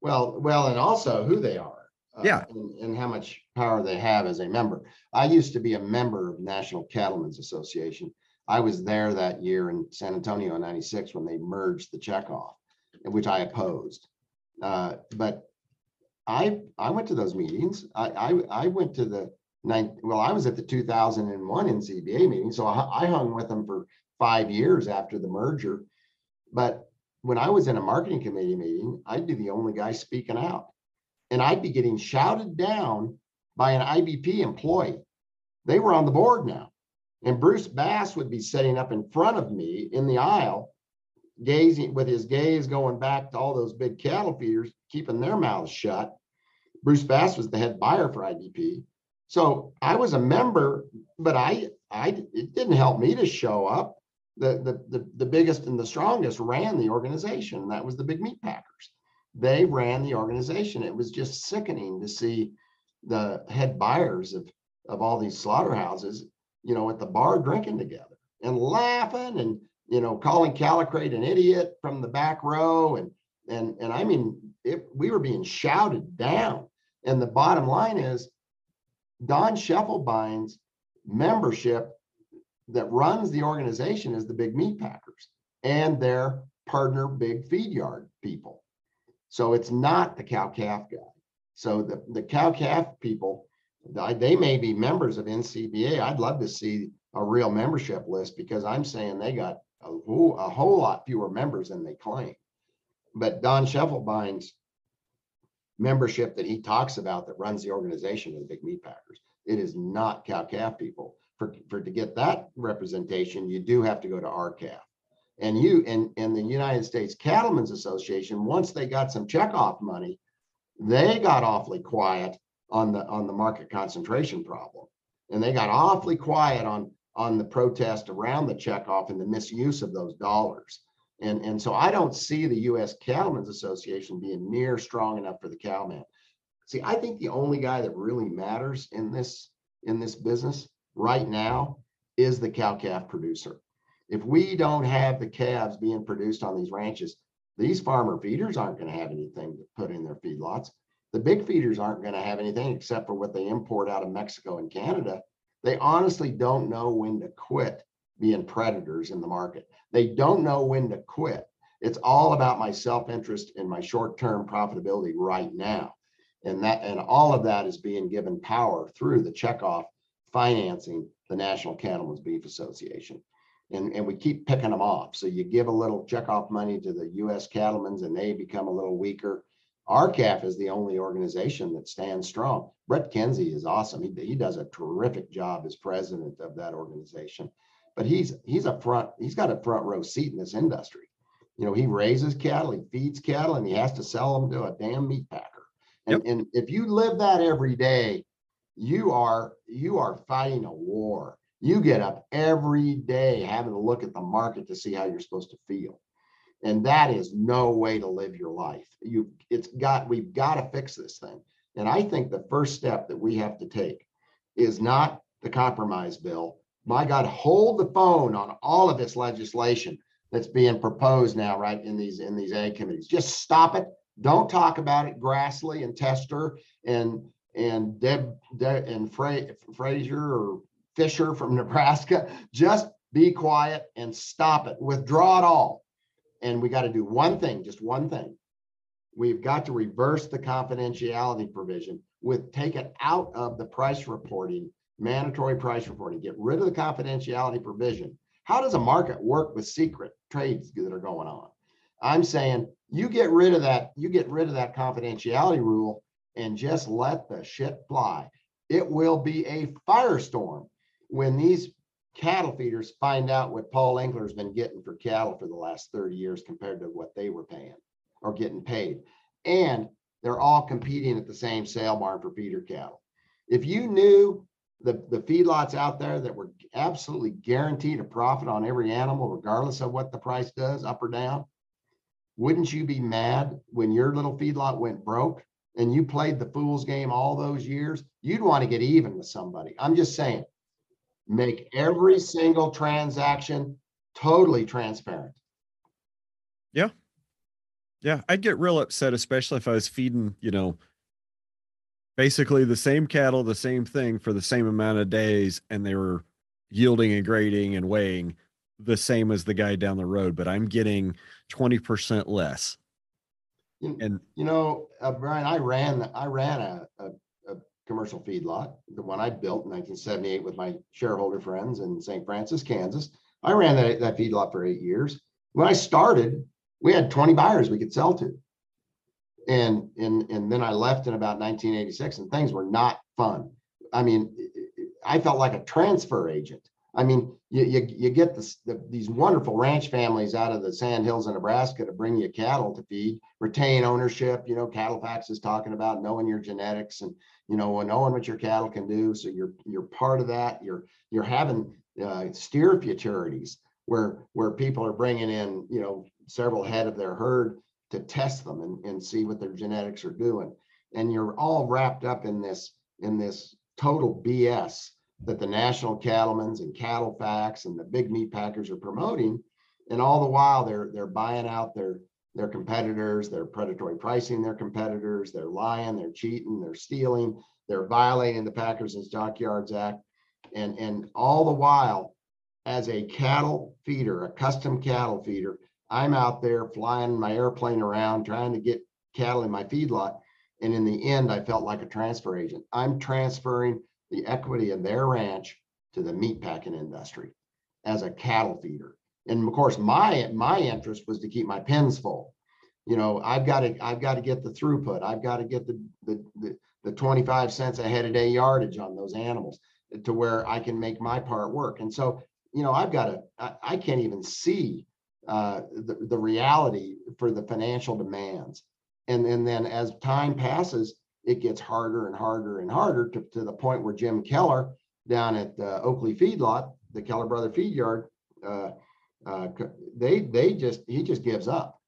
Well, well, and also who they are. Uh, yeah. And, and, how much power they have as a member. I used to be a member of National Cattlemen's Association. I was there that year in San Antonio in 96 when they merged the checkoff, which I opposed. Uh, but I I went to those meetings. I I, I went to the nine. Well, I was at the 2001 NCBA meeting, so I, I hung with them for five years after the merger. But when I was in a marketing committee meeting, I'd be the only guy speaking out, and I'd be getting shouted down by an IBP employee. They were on the board now, and Bruce Bass would be sitting up in front of me in the aisle gazing with his gaze going back to all those big cattle feeders, keeping their mouths shut. Bruce Bass was the head buyer for IBP. So I was a member, but I, I, it didn't help me to show up. The, the, the, the biggest and the strongest ran the organization. And that was the big meat packers. They ran the organization. It was just sickening to see the head buyers of, of all these slaughterhouses, you know, at the bar drinking together and laughing and you know, calling Callicrate an idiot from the back row. And, and, and I mean, it, we were being shouted down. And the bottom line is Don Schiefelbein's membership that runs the organization is the big meat packers and their partner big feed yard people. So it's not the cow calf guy. So the, the cow calf people, they may be members of NCBA. I'd love to see a real membership list because I'm saying they got a a whole lot fewer members than they claim. But Don Schiefelbein's membership that he talks about that runs the organization of the big meat packers, it is not cow calf people. For, for to get that representation, you do have to go to R-CALF. And you and, and the United States Cattlemen's Association, once they got some checkoff money, they got awfully quiet on the on the market concentration problem. And they got awfully quiet on on the protest around the checkoff and the misuse of those dollars. And, and so I don't see the U.S. Cattlemen's Association being near strong enough for the cowman. See, I think the only guy that really matters in this in this business right now is the cow calf producer. If we don't have the calves being produced on these ranches, these farmer feeders aren't going to have anything to put in their feedlots. The big feeders aren't going to have anything except for what they import out of Mexico and Canada they honestly don't know when to quit being predators in the market. They don't know when to quit. It's all about my self-interest and my short-term profitability right now. And that and all of that is being given power through the checkoff financing the National Cattlemen's Beef Association. And, and we keep picking them off. So you give a little checkoff money to the US cattlemen's and they become a little weaker. R-CALF is the only organization that stands strong. Brett Kenzy is awesome. He, he does a terrific job as president of that organization. But he's he's a front he's got a front row seat in this industry. You know, he raises cattle, he feeds cattle, and he has to sell them to a damn meat packer. And, yep. and if you live that every day, you are you are fighting a war. You get up every day having to look at the market to see how you're supposed to feel and that is no way to live your life you it's got we've got to fix this thing and i think the first step that we have to take is not the compromise bill my god hold the phone on all of this legislation that's being proposed now right in these in these ag committees. Just stop it. Don't talk about it. Grassley and tester and and deb, deb and Fra- frazier or fisher from nebraska just be quiet and stop it. Withdraw it all. And we got to do one thing, just one thing. we've got to reverse the confidentiality provision with take it out of the price reporting, mandatory price reporting, get rid of the confidentiality provision. How does a market work with secret trades that are going on? I'm saying you get rid of that, you get rid of that confidentiality rule and just let the shit fly. It will be a firestorm when these cattle feeders find out what Paul Engler's been getting for cattle for the last 30 years compared to what they were paying or getting paid. And they're all competing at the same sale barn for feeder cattle. If you knew the, the feedlots out there that were absolutely guaranteed a profit on every animal, regardless of what the price does, up or down, wouldn't you be mad when your little feedlot went broke and you played the fool's game all those years? You'd want to get even with somebody. I'm just saying, make every single transaction totally transparent. Yeah. Yeah. I'd get real upset, especially if I was feeding, you know, basically the same cattle, the same thing for the same amount of days, and they were yielding and grading and weighing the same as the guy down the road, but I'm getting 20% less. You, and you know, uh, Brian, I ran I ran a, a, a commercial feedlot, the one I built in 1978 with my shareholder friends in St. Francis, Kansas. I ran that, that feedlot for eight years. When I started, we had 20 buyers we could sell to. And, and, and then I left in about 1986 and things were not fun. I mean, I felt like a transfer agent. I mean, you, you, you get this, the, these wonderful ranch families out of the sand hills of Nebraska to bring you cattle to feed, retain ownership. You know, Cattlefax is talking about knowing your genetics and you know knowing what your cattle can do. So you're you're part of that. You're you're having uh, steer futurities where where people are bringing in you know several head of their herd to test them and, and see what their genetics are doing. And you're all wrapped up in this in this total BS that the national cattlemen's and Cattlefax and the big meat packers are promoting. And all the while they're they're buying out their their competitors, they're predatory pricing their competitors, they're lying, they're cheating, they're stealing, they're violating the Packers and Stockyards Act. And, and all the while, as a cattle feeder, a custom cattle feeder, I'm out there flying my airplane around trying to get cattle in my feedlot. And in the end, I felt like a transfer agent. I'm transferring the equity of their ranch to the meat packing industry as a cattle feeder. And of course, my my interest was to keep my pens full. You know, I've got to I've got to get the throughput. I've got to get the the the, the 25 cents a head a day yardage on those animals to where I can make my part work. And so, you know, I've got to I, I can't even see uh, the, the reality for the financial demands. And, and then as time passes, it gets harder and harder and harder to, to the point where Jim Keller down at uh, Oakley Feedlot, the Keller Brother Feed Yard, uh, uh, they they just he just gives up,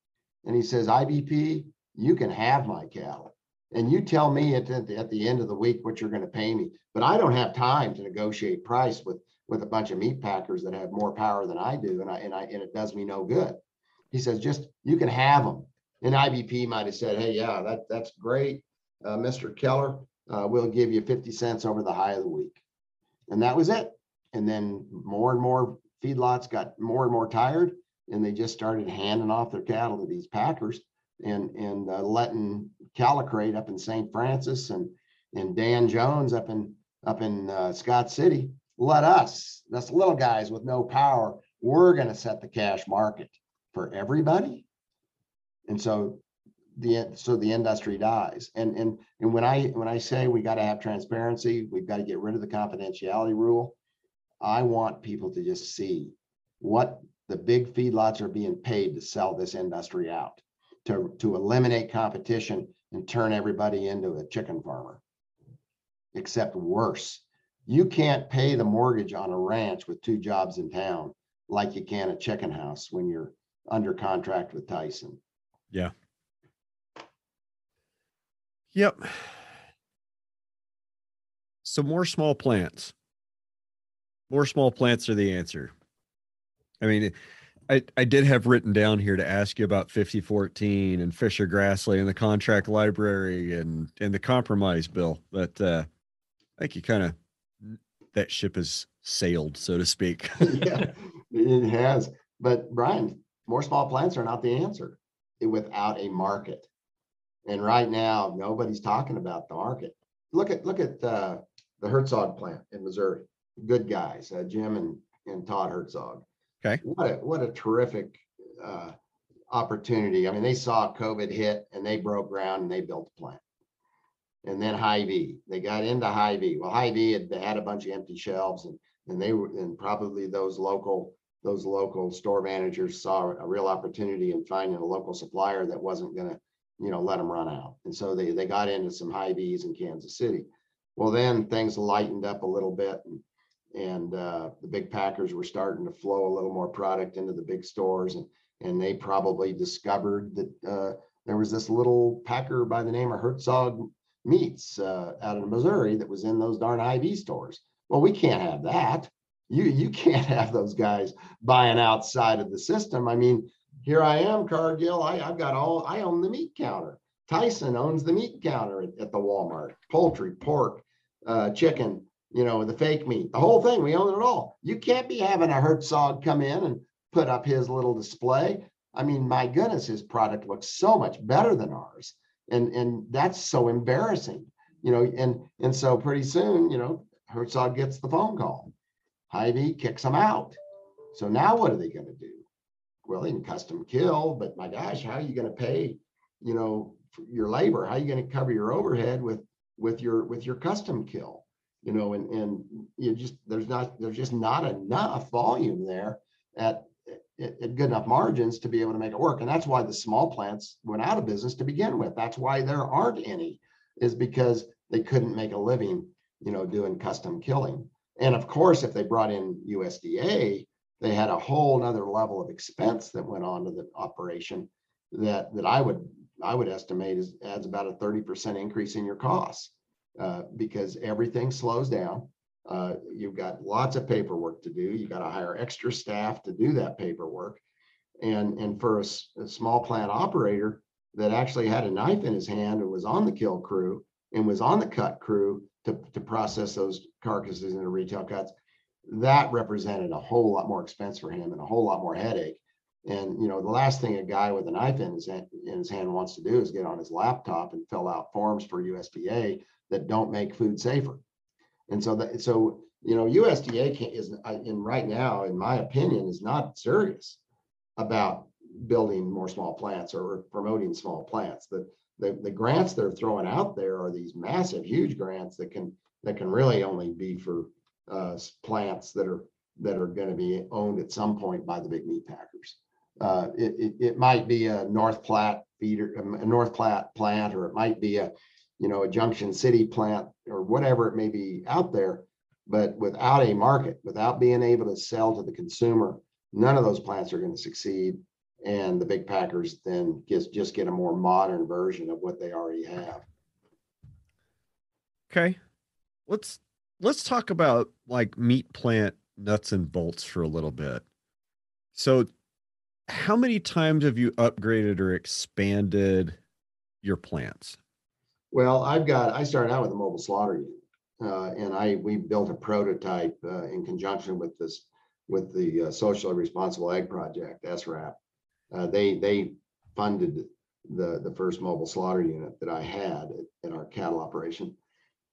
and he says, IBP, you can have my cattle, and you tell me at the, at the end of the week what you're going to pay me, but I don't have time to negotiate price with with a bunch of meat packers that have more power than I do, and I and I and it does me no good. He says, just you can have them. And IBP might have said, hey, yeah, that that's great uh, Mr. Keller, uh, we'll give you 50 cents over the high of the week. And that was it. And then more and more feedlots got more and more tired and they just started handing off their cattle to these packers and and uh, letting Callicrate up in St. Francis and and Dan Jones up in up in uh, Scott City let us, us little guys with no power, we're going to set the cash market for everybody. And so the so the industry dies. And and and when I when I say we got to have transparency, we've got to get rid of the confidentiality rule. I want people to just see what the big feedlots are being paid to sell this industry out, to to eliminate competition and turn everybody into a chicken farmer. Except worse, you can't pay the mortgage on a ranch with two jobs in town like you can a chicken house when you're under contract with Tyson. Yeah. Yep. So more small plants. More small plants are the answer. I mean, I, I did have written down here to ask you about 5014 and Fischer Grassley and the contract library and and the compromise bill, but uh, I think you kind of that ship has sailed, so to speak. yeah, it has. But Brian, more small plants are not the answer without a market And right now, nobody's talking about the market. Look at look at uh, the Herzog plant in Missouri. Good guys, uh, Jim and and Todd Herzog. Okay. What a what a terrific uh, opportunity. I mean, they saw COVID hit and they broke ground and they built the plant. And then Hy-Vee, they got into Hy-Vee. Well, Hy-Vee had had a bunch of empty shelves and and they were and probably those local those local store managers saw a real opportunity in finding a local supplier that wasn't going to you know let them run out. And so they they got into some Hy-Vees in kansas city. Well then things lightened up a little bit and and uh, the big packers were starting to flow a little more product into the big stores and and they probably discovered that uh, there was this little packer by the name of Herzog Meats uh, out of Missouri that was in those darn Hy-Vee stores. Well, we can't have that. You you can't have those guys buying outside of the system. I mean, here I am, Cargill. I, I've got all. I own the meat counter. Tyson owns the meat counter at, at the Walmart. Poultry, pork, uh, chicken. You know, the fake meat, the whole thing. We own it all. You can't be having a Herzog come in and put up his little display. I mean, my goodness, his product looks so much better than ours. And and that's so embarrassing, you know, and and so pretty soon, you know, Herzog gets the phone call. Hy-Vee kicks them out. So now what are they going to do? Well, they can custom kill, but my gosh, how are you going to pay, you know, your labor? How are you going to cover your overhead with with your with your custom kill? You know, and and you just there's not there's just not enough volume there at at, good enough margins to be able to make it work. And that's why the small plants went out of business to begin with. That's why there aren't any, is because they couldn't make a living, you know, doing custom killing. And of course, if they brought in USDA, they had a whole nother level of expense that went on to the operation that that I would I would estimate is adds about a 30% increase in your costs uh, because everything slows down. Uh, you've got lots of paperwork to do. You got to hire extra staff to do that paperwork. And, and for a, a, small plant operator that actually had a knife in his hand and was on the kill crew and was on the cut crew to, to process those carcasses into retail cuts, that represented a whole lot more expense for him and a whole lot more headache. And you know, the last thing a guy with a knife in his, in his hand wants to do is get on his laptop and fill out forms for USDA that don't make food safer. And so that so you know USDA can, is in right now, in my opinion, is not serious about building more small plants or promoting small plants. The, the the grants they're throwing out there are these massive, huge grants that can that can really only be for uh, plants that are that are going to be owned at some point by the big meat packers. Uh, it, it, it might be a North Platte feeder, a North Platte plant, or it might be a you know, a Junction City plant or whatever it may be out there. But without a market, without being able to sell to the consumer, none of those plants are going to succeed. And the big packers then just, just get a more modern version of what they already have. Okay. Let's let's talk about like meat plant nuts and bolts for a little bit. So how many times have you upgraded or expanded your plants? Well, I've got, I started out with a mobile slaughter unit. Uh, and I, we built a prototype uh, in conjunction with this, with the uh, Socially Responsible Ag Project, SRAP. Uh, they, they funded the, the first mobile slaughter unit that I had in our cattle operation.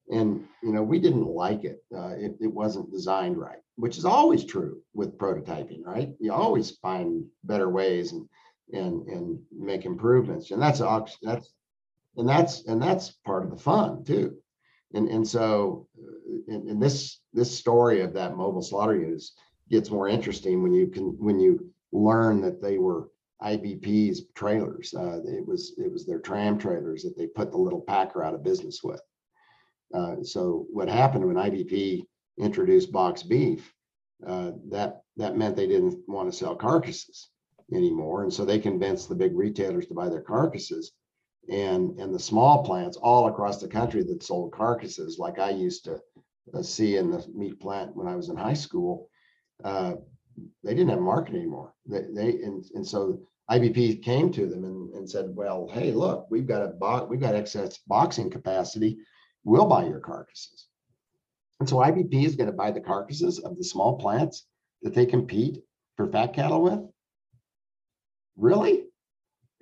And, you know, we didn't like it. Uh, it. It wasn't designed right, which is always true with prototyping, right? You always find better ways and, and, and make improvements. And that's, that's and that's and that's part of the fun too and and so in, in this this story of that mobile slaughter gets more interesting when you can when you learn that they were IBP's trailers. Uh, it was it was their tram trailers that they put the little packer out of business with. Uh, so what happened when IBP introduced box beef, uh, that that meant they didn't want to sell carcasses anymore, and so they convinced the big retailers to buy their carcasses and and the small plants all across the country that sold carcasses like I used to uh, see in the meat plant when I was in high school, uh, they didn't have market anymore. They, they and, and so IBP came to them and, and said, well, hey, look, we've got a bo- we've got excess boxing capacity. We'll buy your carcasses. And so IBP is going to buy the carcasses of the small plants that they compete for fat cattle with. Really?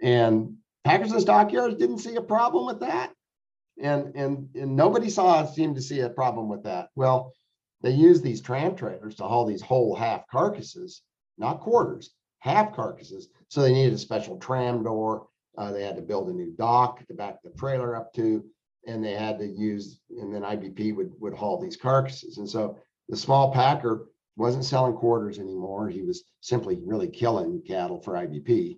And Packers and stockyards didn't see a problem with that. And, and, and nobody saw seemed to see a problem with that. Well, they use these tram trailers to haul these whole half carcasses, not quarters, half carcasses. So they needed a special tram door. Uh, they had to build a new dock to back the trailer up to, and they had to use, and then IBP would, would haul these carcasses. And so the small packer wasn't selling quarters anymore. He was simply really killing cattle for IBP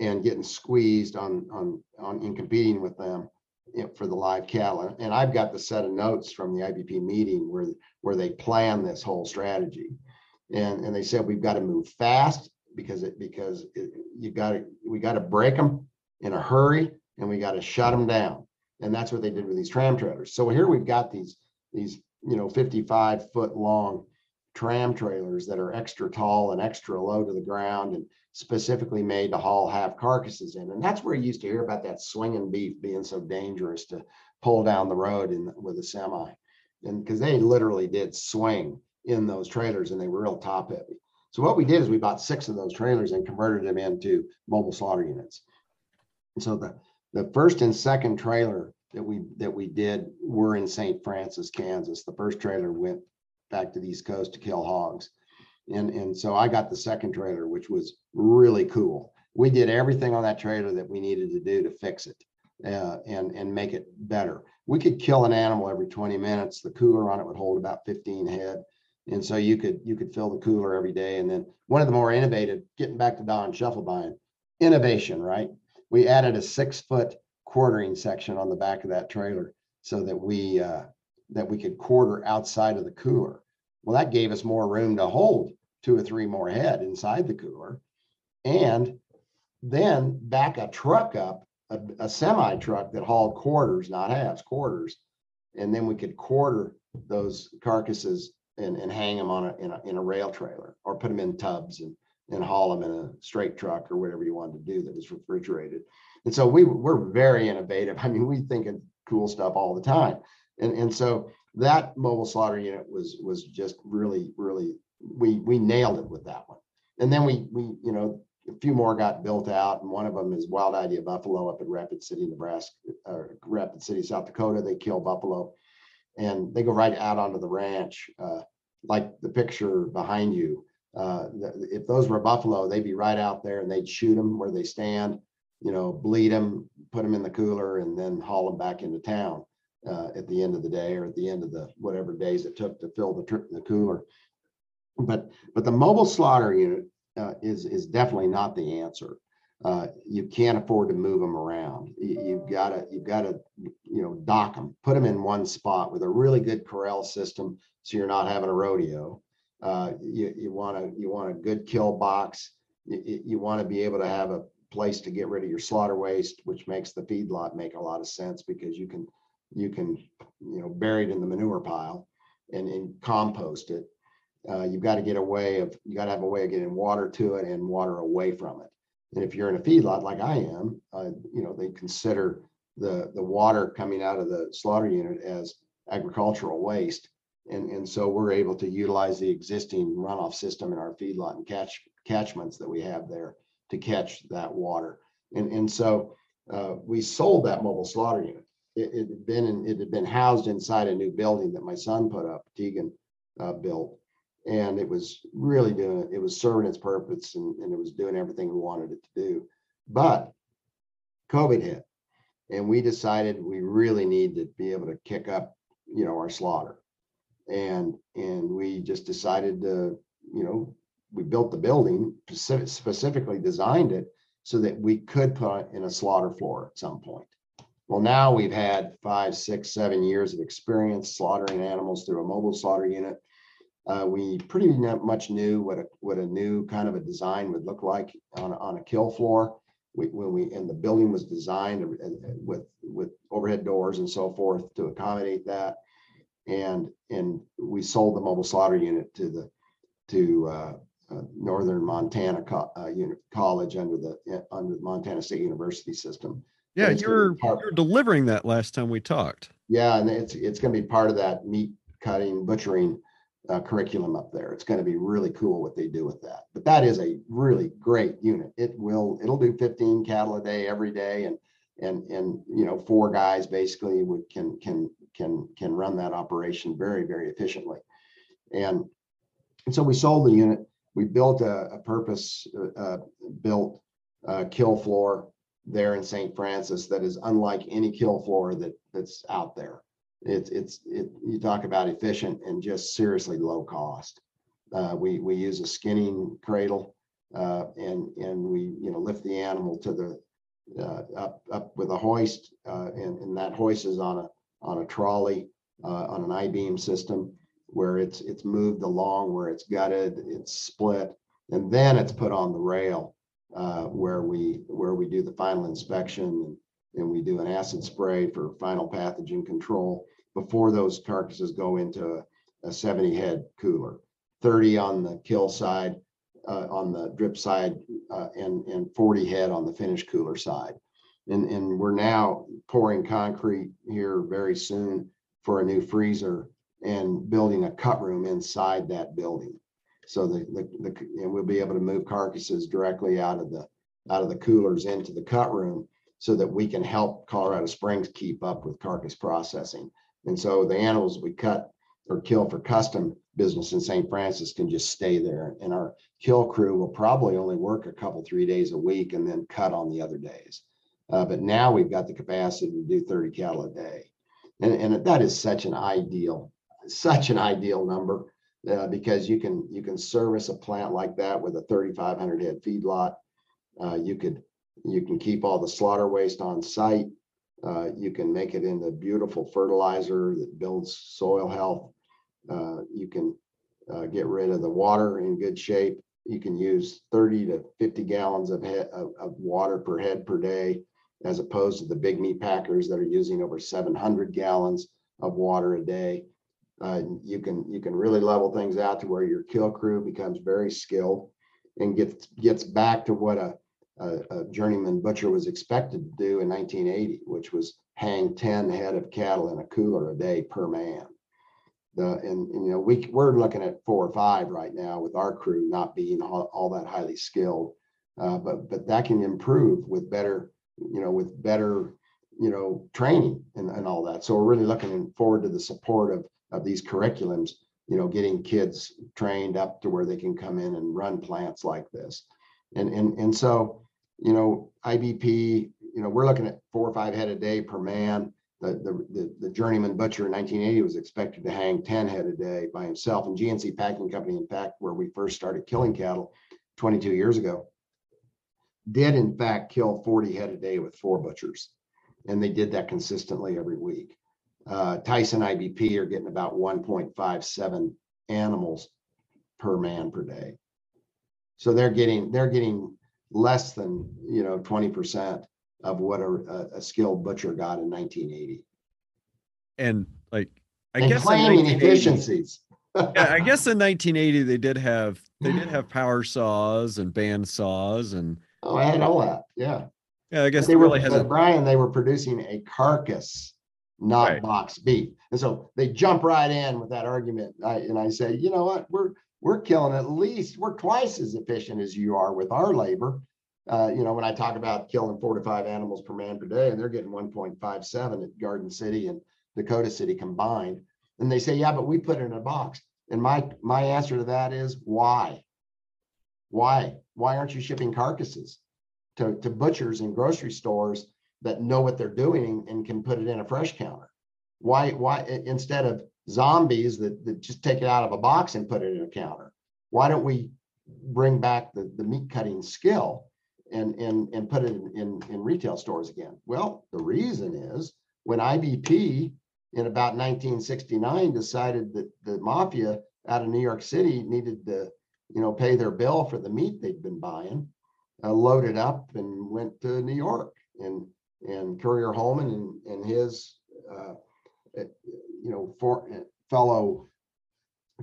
and getting squeezed on, on, on in competing with them for the live cattle. And I've got the set of notes from the IBP meeting where, where they plan this whole strategy. And, and they said, we've got to move fast because it, because it, you got to, we got to break them in a hurry and we got to shut them down. And that's what they did with these tram trailers. So here we've got these, these, you know, 55 foot long tram trailers that are extra tall and extra low to the ground and specifically made to haul half carcasses in. And that's where you used to hear about that swinging beef being so dangerous to pull down the road in with a semi. And because they literally did swing in those trailers and they were real top heavy. So what we did is we bought six of those trailers and converted them into mobile slaughter units. And so the, the first and second trailer that we that we did were in St. Francis, Kansas. The first trailer went back to the East Coast to kill hogs. And, and so I got the second trailer, which was really cool. We did everything on that trailer that we needed to do to fix it uh, and, and make it better. We could kill an animal every 20 minutes. The cooler on it would hold about 15 head. And so you could you could fill the cooler every day. And then one of the more innovative, getting back to Don Schiefelbein, innovation, right? We added a six foot quartering section on the back of that trailer so that we uh, that we could quarter outside of the cooler. Well, that gave us more room to hold two or three more head inside the cooler. And then back a truck up, a, a semi truck that hauled quarters, not halves, quarters. And then we could quarter those carcasses and, and hang them on a in, a in a rail trailer or put them in tubs and, and haul them in a straight truck or whatever you wanted to do that was refrigerated. And so we we're very innovative. I mean, we think of cool stuff all the time. And, and so that mobile slaughter unit was was just really really we we nailed it with that one. And then we we you know a few more got built out and one of them is wild idea buffalo up in rapid city nebraska or rapid city south dakota. They kill buffalo and they go right out onto the ranch uh, like the picture behind you. Uh, if those were buffalo they'd be right out there and they'd shoot them where they stand you know bleed them put them in the cooler and then haul them back into town uh, at the end of the day or at the end of the whatever days it took to fill the, the cooler. But but the mobile slaughter unit uh, is is definitely not the answer. Uh, you can't afford to move them around. You, have got to you've got to you know dock them, put them in one spot with a really good corral system, so you're not having a rodeo. Uh, you you want to you want a good kill box. You, you want to be able to have a place to get rid of your slaughter waste, which makes the feedlot make a lot of sense because you can you can, you know, bury it in the manure pile and, and compost it. Uh, you've got to get a way of, you got to have a way of getting water to it and water away from it. And if you're in a feedlot like I am, uh, you know, they consider the, the water coming out of the slaughter unit as agricultural waste. And, and so we're able to utilize the existing runoff system in our feedlot and catch catchments that we have there to catch that water. And, and so uh, we sold that mobile slaughter unit it, it had been in, it had been housed inside a new building that my son put up, Tegan uh, built, and it was really doing it was serving its purpose and, and it was doing everything we wanted it to do. But COVID hit, and we decided we really need to be able to kick up, you know, our slaughter, and and we just decided to, you know, we built the building specifically designed it so that we could put in a slaughter floor at some point well, now we've had five, six, seven years of experience slaughtering animals through a mobile slaughter unit. Uh, we pretty much knew what a what a new kind of a design would look like on, on a kill floor. We, when we and the building was designed with with overhead doors and so forth to accommodate that, and and we sold the mobile slaughter unit to the to uh, uh, Northern Montana Co- uh, College under the under the Montana State University system. Yeah, you were you were delivering that last time we talked. Yeah, and it's it's going to be part of that meat cutting butchering uh, curriculum up there. It's going to be really cool what they do with that. But that is a really great unit. It will it'll do 15 cattle a day every day, and and and you know four guys basically would can can can can run that operation very very efficiently. And and so we sold the unit. We built a, a purpose uh, uh built uh, kill floor there in St. Francis that is unlike any kill floor that that's out there. It's it's it, you talk about efficient and just seriously low cost. Uh, we we use a skinning cradle uh, and and we you know lift the animal to the uh, up up with a hoist uh, and, and that hoist is on a on a trolley uh, on an I-beam system where it's it's moved along where it's gutted it's split and then it's put on the rail uh, where we where we do the final inspection and, we do an acid spray for final pathogen control before those carcasses go into a, a 70 head cooler. 30 on the kill side uh, on the drip side uh, and and 40 head on the finish cooler side. And and we're now pouring concrete here very soon for a new freezer and building a cut room inside that building so the, the, the, and we'll be able to move carcasses directly out of the, out of the coolers into the cut room so that we can help Colorado Springs keep up with carcass processing. And so the animals we cut or kill for custom business in St. Francis can just stay there. And our kill crew will probably only work a couple, three days a week and then cut on the other days. Uh, but now we've got the capacity to do 30 cattle a day. And, and that is such an ideal, such an ideal number uh, because you can you can service a plant like that with a 3,500 head feedlot. Uh, you could you can keep all the slaughter waste on site. Uh, you can make it into beautiful fertilizer that builds soil health. Uh, you can uh, get rid of the water in good shape. You can use 30 to 50 gallons of, head, of, of water per head per day, as opposed to the big meat packers that are using over 700 gallons of water a day. Uh, you can you can really level things out to where your kill crew becomes very skilled and gets gets back to what a, a, a journeyman butcher was expected to do in 1980, which was hang 10 head of cattle in a cooler a day per man. The, and, and, you know we we're looking at four or five right now with our crew not being all, all that highly skilled, uh, but but that can improve with better you know with better you know training and, and all that. So we're really looking forward to the support of of these curriculums, you know, getting kids trained up to where they can come in and run plants like this. And and and so, you know, IBP, you know, we're looking at four or five head a day per man. The, the, the, the journeyman butcher in 1980 was expected to hang 10 head a day by himself. And GNC Packing Company, in fact, where we first started killing cattle 22 years ago, did in fact kill 40 head a day with four butchers. And they did that consistently every week uh, Tyson IBP are getting about 1.57 animals per man per day. So they're getting they're getting less than you know 20% of what a, a skilled butcher got in 1980. And like I and guess claiming efficiencies. yeah, I guess in 1980 they did have they did have power saws and band saws and oh, I had all that. Yeah. Yeah, I guess they really were, hasn't. Brian, they were producing a carcass not Right. box B. And so they jump right in with that argument. I, and I say, you know what, we're, we're killing at least, we're twice as efficient as you are with our labor. Uh, you know, when I talk about killing four to five animals per man per day, and they're getting one point five seven at Garden City and Dakota City combined. And they say, yeah, but we put it in a box. And my, my answer to that is why? Why? Why aren't you shipping carcasses to, to butchers and grocery stores that know what they're doing and can put it in a fresh counter. Why, why instead of zombies that, that just take it out of a box and put it in a counter? Why don't we bring back the, the meat cutting skill and, and, and put it in, in, in retail stores again? Well, the reason is when IBP in about 1969 decided that the mafia out of New York City needed to, you know, pay their bill for the meat they'd been buying, uh, loaded up and went to New York. And and Currier Holman and, and his, uh, eh, you know, for eh, fellow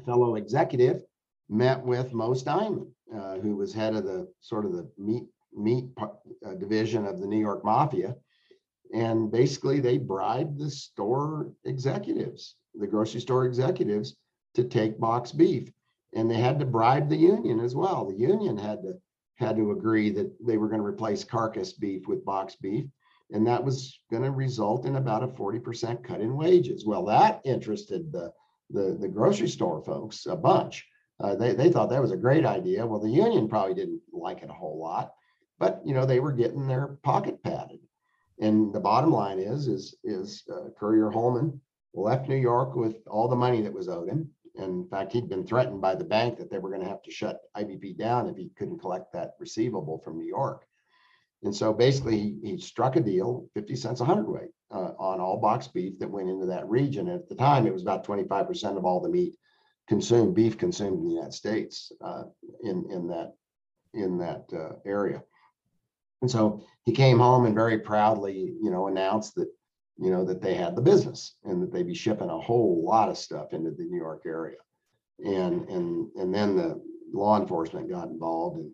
fellow executive met with Moe Steinman, uh, who was head of the sort of the meat meat uh, division of the New York Mafia, and basically they bribed the store executives, the grocery store executives, to take box beef. And they had to bribe the union as well. The union had to had to agree that they were going to replace carcass beef with box beef. And that was going to result in about a 40% cut in wages. Well, that interested the, the, the grocery store folks a bunch. Uh, they, they thought that was a great idea. Well, the union probably didn't like it a whole lot, but you know, they were getting their pocket padded. And the bottom line is, is, is uh, Currier Holman left New York with all the money that was owed him. In fact, he'd been threatened by the bank that they were going to have to shut IBP down if he couldn't collect that receivable from New York. And so basically, he, he struck a deal, 50 cents a hundredweight, uh, on all box beef that went into that region. And at the time, it was about 25% of all the meat consumed, beef consumed in the United States uh, in, in that, in that uh, area. And so he came home and very proudly, you know, announced that, you know, that they had the business and that they'd be shipping a whole lot of stuff into the New York area. And and and then the law enforcement got involved and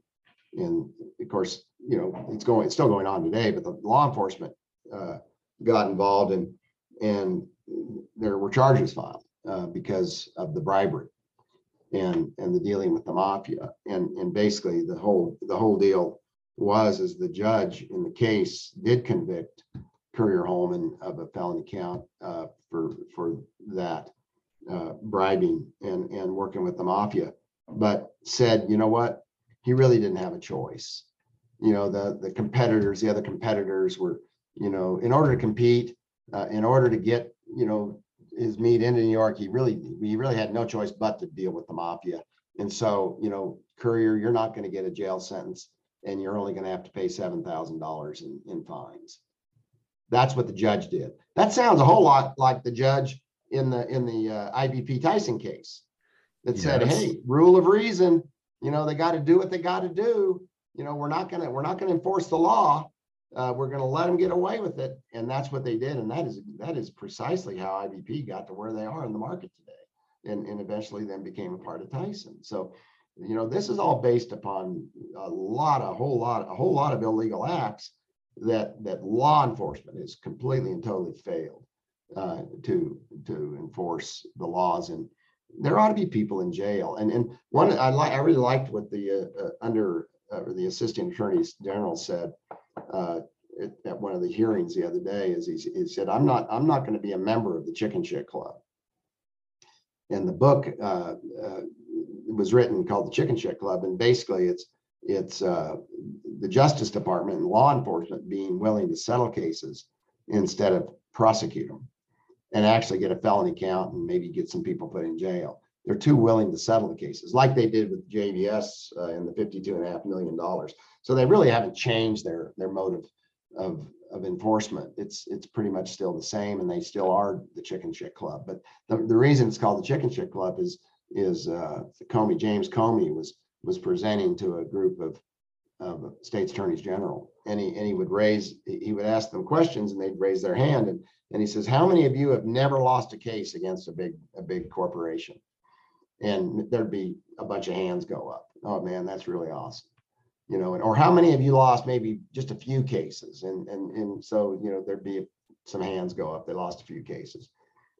and of course, you know, it's going, it's still going on today, but the law enforcement uh, got involved and and there were charges filed uh, because of the bribery and and the dealing with the mafia and and basically the whole the whole deal was is the judge in the case did convict Currier Holman of a felony count uh, for for that uh, bribing and and working with the mafia, but said, you know what, he really didn't have a choice. You know, the the competitors, the other competitors were, you know, in order to compete, uh, in order to get, you know, his meat into New York, he really he really had no choice but to deal with the mafia. And so, you know, Currier you're not going to get a jail sentence and you're only going to have to pay $7,000 in, in fines. That's what the judge did. That sounds a whole lot like the judge in the in the uh, IBP Tyson case that said, "Hey, rule of reason. You know, they got to do what they got to do. You know, we're not gonna we're not gonna enforce the law. Uh, we're gonna let them get away with it." And that's what they did. And that is that is precisely how IBP got to where they are in the market today, and and eventually then became a part of Tyson. So you know this is all based upon a lot a whole lot a whole lot of illegal acts that that law enforcement has completely and totally failed uh, to to enforce the laws and there ought to be people in jail and and one i like i really liked what the uh, uh, under or the assistant attorney general said uh, at, at one of the hearings the other day is he, he said i'm not i'm not going to be a member of the chicken shit club and the book uh, uh, was written called the Chicken Shit Club, and basically it's it's uh, the Justice Department and law enforcement being willing to settle cases instead of prosecute them, and actually get a felony count and maybe get some people put in jail. They're too willing to settle the cases, like they did with JBS uh, the and a half million dollars. So they really haven't changed their their motive of of enforcement. It's it's pretty much still the same, and they still are the Chicken Shit Club. But the, the reason it's called the Chicken Shit Club is is uh, Comey James Comey was was presenting to a group of of states attorneys general, and he and he would raise he would ask them questions, and they'd raise their hand, and and he says, "How many of you have never lost a case against a big a big corporation?" And there'd be a bunch of hands go up. Oh man, that's really awesome you know, and or how many of you lost maybe just a few cases, and and and so you know there'd be some hands go up. They lost a few cases,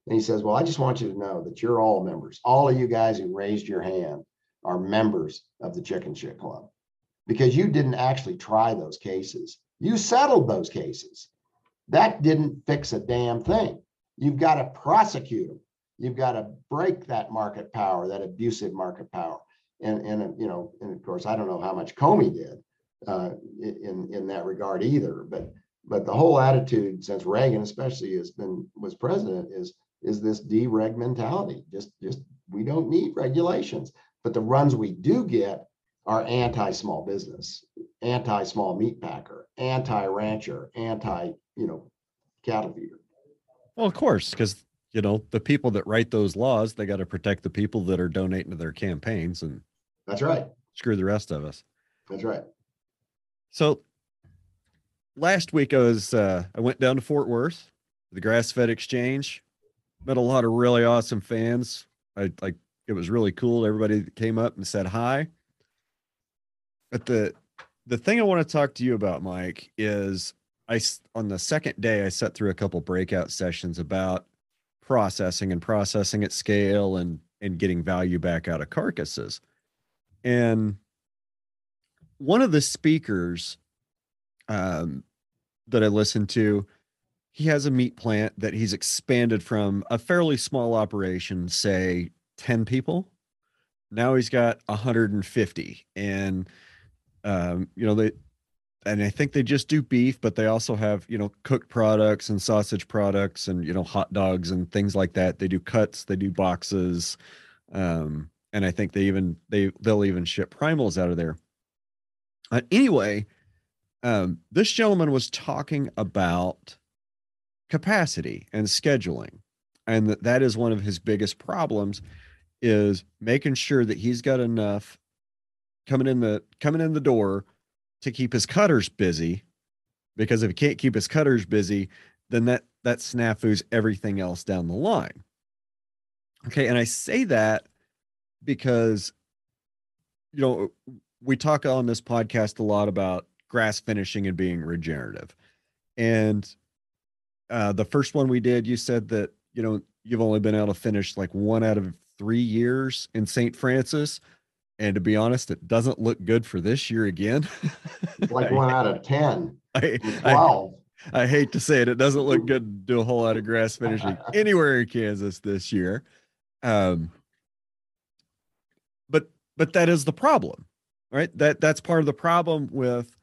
and he says, "Well, I just want you to know that you're all members. All of you guys who raised your hand are members of the Chicken Shit Club, because you didn't actually try those cases. You settled those cases. That didn't fix a damn thing. You've got to prosecute them. You've got to break that market power, that abusive market power." and and you know, and of course, I don't know how much Comey did uh, in in that regard either. But but the whole attitude since Reagan, especially, has been was president is is this dereg mentality. Just just we don't need regulations, but the runs we do get are anti-small business, anti-small meat packer, anti-rancher, anti you know cattle feeder. Well, of course, because you know the people that write those laws, they got to protect the people that are donating to their campaigns and That's right. screw the rest of us. That's right. So last week I was uh, I went down to Fort Worth, the Grass Fed Exchange, met a lot of really awesome fans. I like it was really cool. Everybody came up and said hi. But the the thing I want to talk to you about, Mike, is I on the second day I sat through a couple breakout sessions about processing and processing at scale and and getting value back out of carcasses. And one of the speakers um, that I listened to, he has a meat plant that he's expanded from a fairly small operation, say 10 people. Now he's got 150. And, um, you know, they, and I think they just do beef, but they also have, you know, cooked products and sausage products and, you know, hot dogs and things like that. They do cuts, they do boxes. Um, and I think they even, they, they'll even ship primals out of there. Uh, anyway, um, this gentleman was talking about capacity and scheduling, and that that is one of his biggest problems is making sure that he's got enough coming in the coming in the door to keep his cutters busy because if he can't keep his cutters busy then that that snafus everything else down the line okay and i say that because you know we talk on this podcast a lot about grass finishing and being regenerative. And uh, the first one we did, you said that, you know, you've only been able to finish like one out of three years in St. Francis. And to be honest, it doesn't look good for this year again. like one out of 10. I, 12. I, I hate to say it. It doesn't look good to do a whole lot of grass finishing anywhere in Kansas this year. Um, but but that is the problem right that that's part of the problem with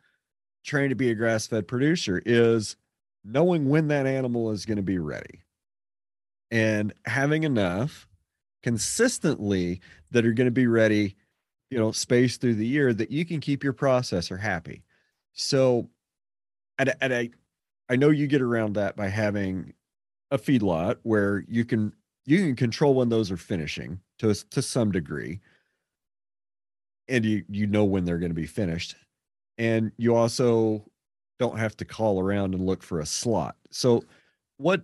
trying to be a grass-fed producer is knowing when that animal is going to be ready and having enough consistently that are going to be ready you know space through the year that you can keep your processor happy. So and, and i i know you get around that by having a feedlot where you can you can control when those are finishing to to some degree. And you you know when they're going to be finished. And you also don't have to call around and look for a slot. So what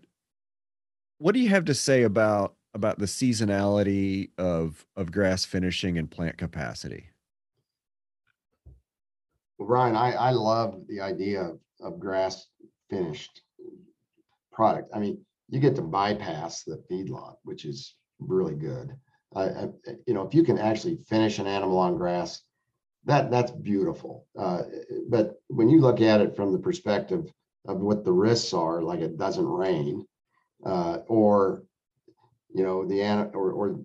what do you have to say about about the seasonality of of grass finishing and plant capacity well, Ryan, I, I love the idea of, of grass finished product. I mean, you get to bypass the feedlot, which is really good. You know, if you can actually finish an animal on grass, that that's beautiful. Uh, but when you look at it from the perspective of what the risks are, like it doesn't rain, uh, or you know the or or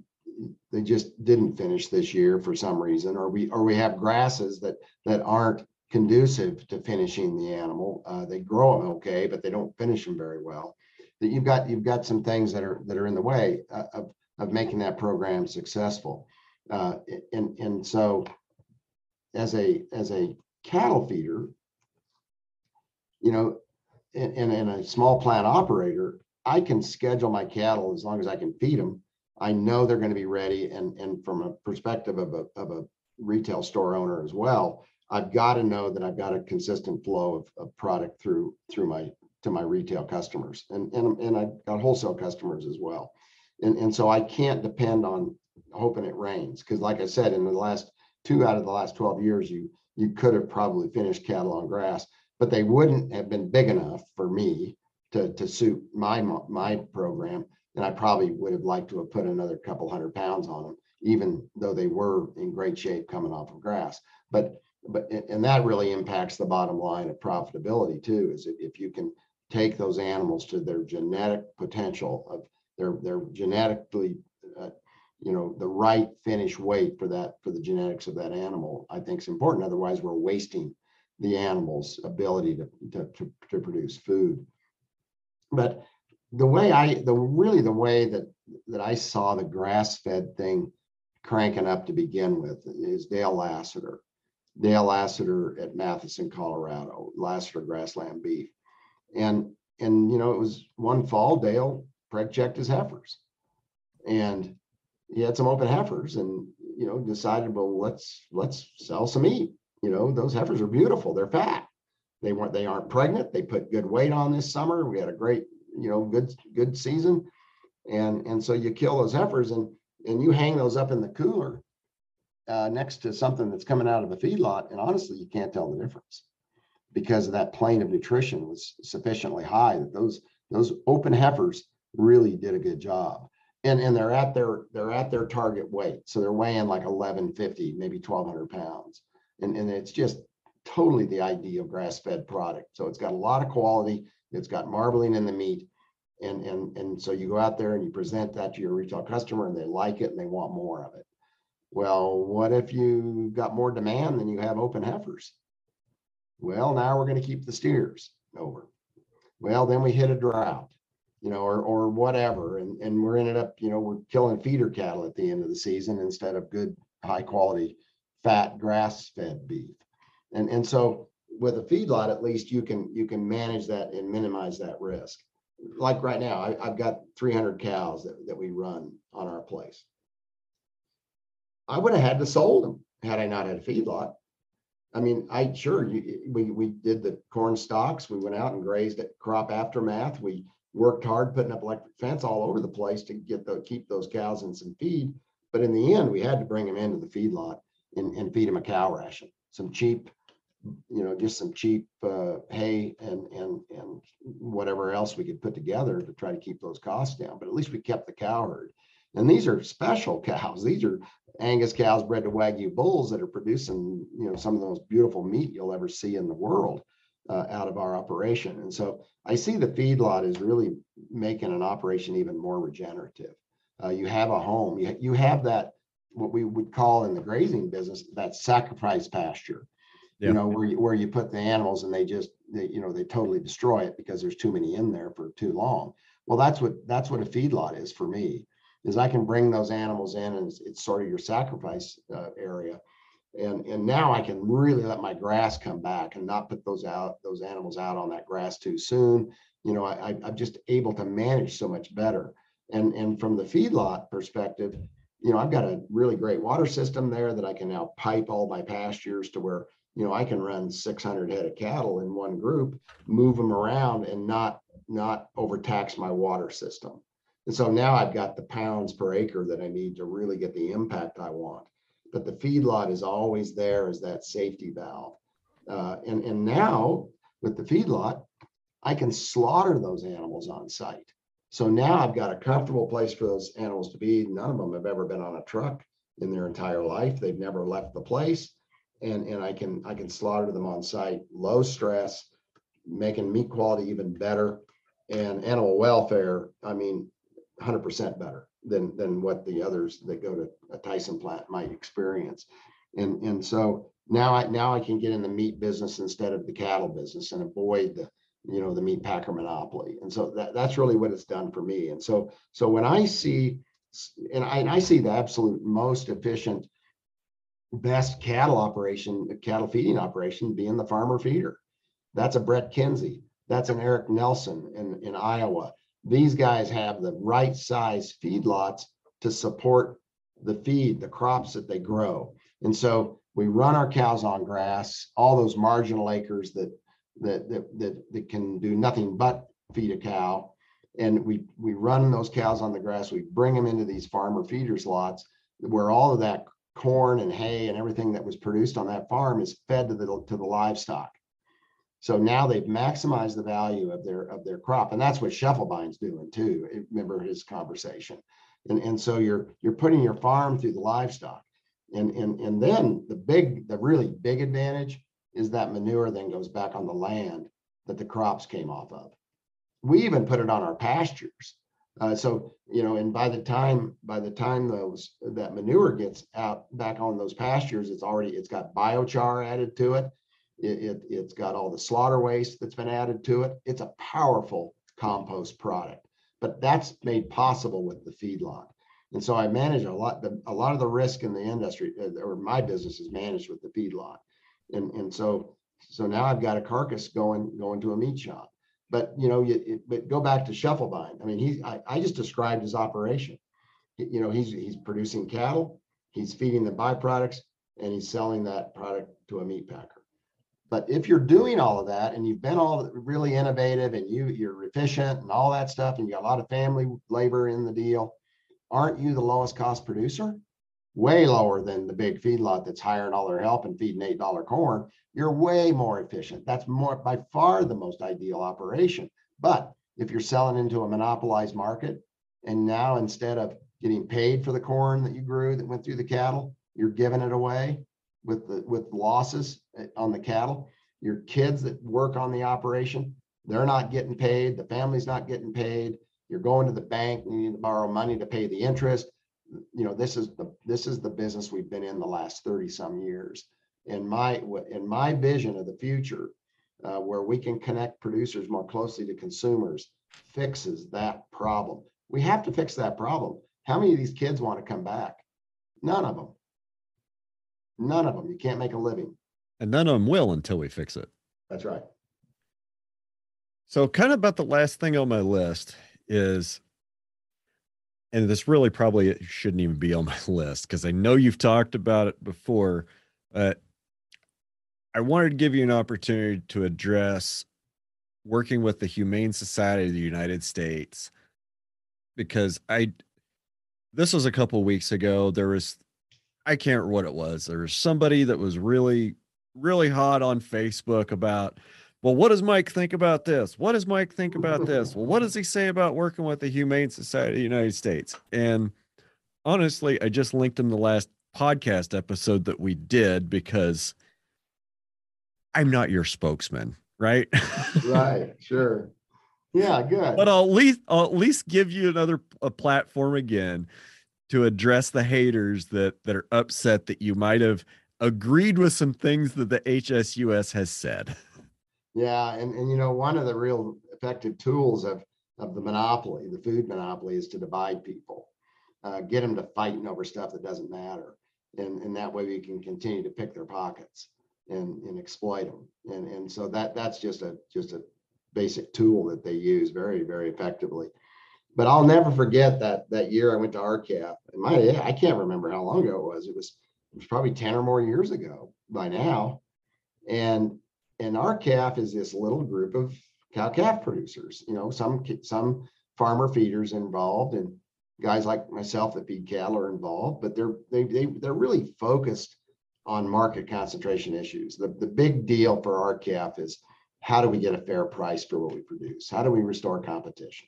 they just didn't finish this year for some reason, or we or we have grasses that that aren't conducive to finishing the animal. Uh, they grow them okay, but they don't finish them very well. That you've got you've got some things that are that are in the way uh, of of making that program successful. Uh, and and so, as a as a cattle feeder, you know, and, and, and a small plant operator, I can schedule my cattle as long as I can feed them. I know they're going to be ready, and and from a perspective of a of a retail store owner as well, I've got to know that I've got a consistent flow of, of product through through my to my retail customers, and and and I've got wholesale customers as well. And, and so I can't depend on hoping it rains. Because like I said, in the last two out of the last 12 years, you you could have probably finished cattle on grass, but they wouldn't have been big enough for me to, to suit my my program. And I probably would have liked to have put another couple hundred pounds on them, even though they were in great shape coming off of grass. But but and that really impacts the bottom line of profitability too, is if, you can take those animals to their genetic potential of they're they're genetically uh, you know the right finish weight for that for the genetics of that animal i think is important otherwise we're wasting the animal's ability to, to, to, to produce food but the way i the really the way that that i saw the grass fed thing cranking up to begin with is dale Lasater. Dale Lasater at matheson colorado Lasater grassland beef. And and you know it was one fall dale Craig checked his heifers. And he had some open heifers and you know decided well let's let's sell some meat. You know those heifers are beautiful. They're fat they weren't they aren't pregnant. They put good weight on this summer. We had a great you know good good season. And and so you kill those heifers and and you hang those up in the cooler uh, next to something that's coming out of a feedlot. And honestly you can't tell the difference because that plane of nutrition was sufficiently high that those those open heifers really did a good job. and and they're at their they're at their target weight. So they're weighing like 1150 maybe 1200 pounds. And and it's just totally the ideal grass-fed product. So it's got a lot of quality. It's got marbling in the meat. And and and so you go out there and you present that to your retail customer and they like it and they want more of it. Well what if you got more demand than you have open heifers? Well now we're going to keep the steers over. Well then we hit a drought you know, or or whatever. And and we're ended up, you know, we're killing feeder cattle at the end of the season instead of good high quality fat grass fed beef. And and so with a feedlot, at least you can you can manage that and minimize that risk. Like right now, I, have got 300 cows that, that we run on our place. I would have had to sold them had I not had a feedlot. I mean, I sure you, we we did the corn stalks. We went out and grazed at crop aftermath. We worked hard putting up electric fence all over the place to get the keep those cows in some feed. But in the end, we had to bring them into the feedlot and, and feed them a cow ration, some cheap, you know, just some cheap uh, hay and and and whatever else we could put together to try to keep those costs down. But at least we kept the cow herd. And these are special cows. These are Angus cows bred to Wagyu bulls that are producing, you know, some of the most beautiful meat you'll ever see in the world uh, out of our operation. And so I see the feedlot is really making an operation even more regenerative. Uh, you have a home, you, you have that, what we would call in the grazing business, that sacrifice pasture. You know, where you, where you put the animals and they just, they, you know, they totally destroy it because there's too many in there for too long. Well, that's what that's what a feedlot is for me. Is I can bring those animals in and it's, it's sort of your sacrifice uh, area and and now I can really let my grass come back and not put those out those animals out on that grass too soon. You know, I, I'm just able to manage so much better. And and from the feedlot perspective, you know, I've got a really great water system there that I can now pipe all my pastures to where you know I can run 600 head of cattle in one group, move them around, and not not overtax my water system. And so now I've got the pounds per acre that I need to really get the impact I want but the feedlot is always there as that safety valve. Uh, and, and now with the feedlot, I can slaughter those animals on site. So now I've got a comfortable place for those animals to be. None of them have ever been on a truck in their entire life. They've never left the place. And, and I can I can slaughter them on site, low stress, making meat quality even better and animal welfare. I mean, 100% better than than what the others that go to a Tyson plant might experience. And and so now I now I can get in the meat business instead of the cattle business and avoid the you know the meat packer monopoly. And so that that's really what it's done for me. And so so when I see and I, and I see the absolute most efficient best cattle operation, cattle feeding operation being the farmer feeder. That's a Brett Kenzy. That's an Eric Nelson in, in Iowa these guys have the right size feedlots to support the feed, the crops that they grow. And so we run our cows on grass, all those marginal acres that that that that, that can do nothing but feed a cow. And we we run those cows on the grass. We bring them into these farmer feeders lots where all of that corn and hay and everything that was produced on that farm is fed to the to the livestock. So now they've maximized the value of their of their crop, and that's what Schiefelbein's doing too. Remember his conversation, and and so you're you're putting your farm through the livestock, and and and then the big the really big advantage is that manure then goes back on the land that the crops came off of. We even put it on our pastures. Uh, so you know, and by the time by the time those that manure gets out back on those pastures, it's already it's got biochar added to it it, it, has got all the slaughter waste that's been added to it. It's a powerful compost product, but that's made possible with the feedlot. And so I manage a lot, the, a lot of the risk in the industry, uh, or my business is managed with the feedlot. And, and so, so now I've got a carcass going, going to a meat shop. But, you know, you, it, but go back to Schiefelbein. I mean, he, I, I just described his operation. You know, he's, he's producing cattle, he's feeding the byproducts, and he's selling that product to a meat packer. But if you're doing all of that and you've been all really innovative and you you're efficient and all that stuff and you got a lot of family labor in the deal, aren't you the lowest cost producer? Way lower than the big feedlot that's hiring all their help and feeding eight dollar corn. You're way more efficient. That's more by far the most ideal operation. But if you're selling into a monopolized market And now instead of getting paid for the corn that you grew that went through the cattle, you're giving it away with the, with losses eh, on the cattle. Your kids that work on the operation, they're not getting paid. The family's not getting paid. You're going to the bank, and you need to borrow money to pay the interest. You know, this is the, this is the business we've been in the last thirty some years. In my, in my vision of the future, uh, where we can connect producers more closely to consumers, fixes that problem. We have to fix that problem. How many of these kids want to come back? None of them. None of them. You can't make a living. And none of them will until we fix it. That's right. So, kind of about the last thing on my list is, and this really probably shouldn't even be on my list because I know you've talked about it before, but I wanted to give you an opportunity to address working with the Humane Society of the United States because I this was a couple weeks ago. There was I can't remember what it was. There was somebody that was really really hot on Facebook about well, what does Mike think about this? What does Mike think about this? Well, what does he say about working with the Humane Society of the United States? And honestly, I just linked him the last podcast episode that we did because I'm not your spokesman, right? right, sure. Yeah, good. But I'll at least I'll at least give you another a platform again to address the haters that that are upset that you might have agreed with some things that the HSUS has said. Yeah, and, and you know, one of the real effective tools of, of the monopoly, the food monopoly, is to divide people, uh, get them to fighting over stuff that doesn't matter. And, and that way we can continue to pick their pockets and, and exploit them. And, and so that that's just a just a basic tool that they use very, very effectively. But I'll never forget that that year I went to R-CALF. And my I can't remember how long ago it was. It was it was probably 10 or more years ago by now. And and R-CALF is this little group of cow calf producers. You know, some some farmer feeders involved, and guys like myself that feed cattle are involved. But they're they, they they're really focused on market concentration issues. The the big deal for R-CALF is how do we get a fair price for what we produce? How do we restore competition?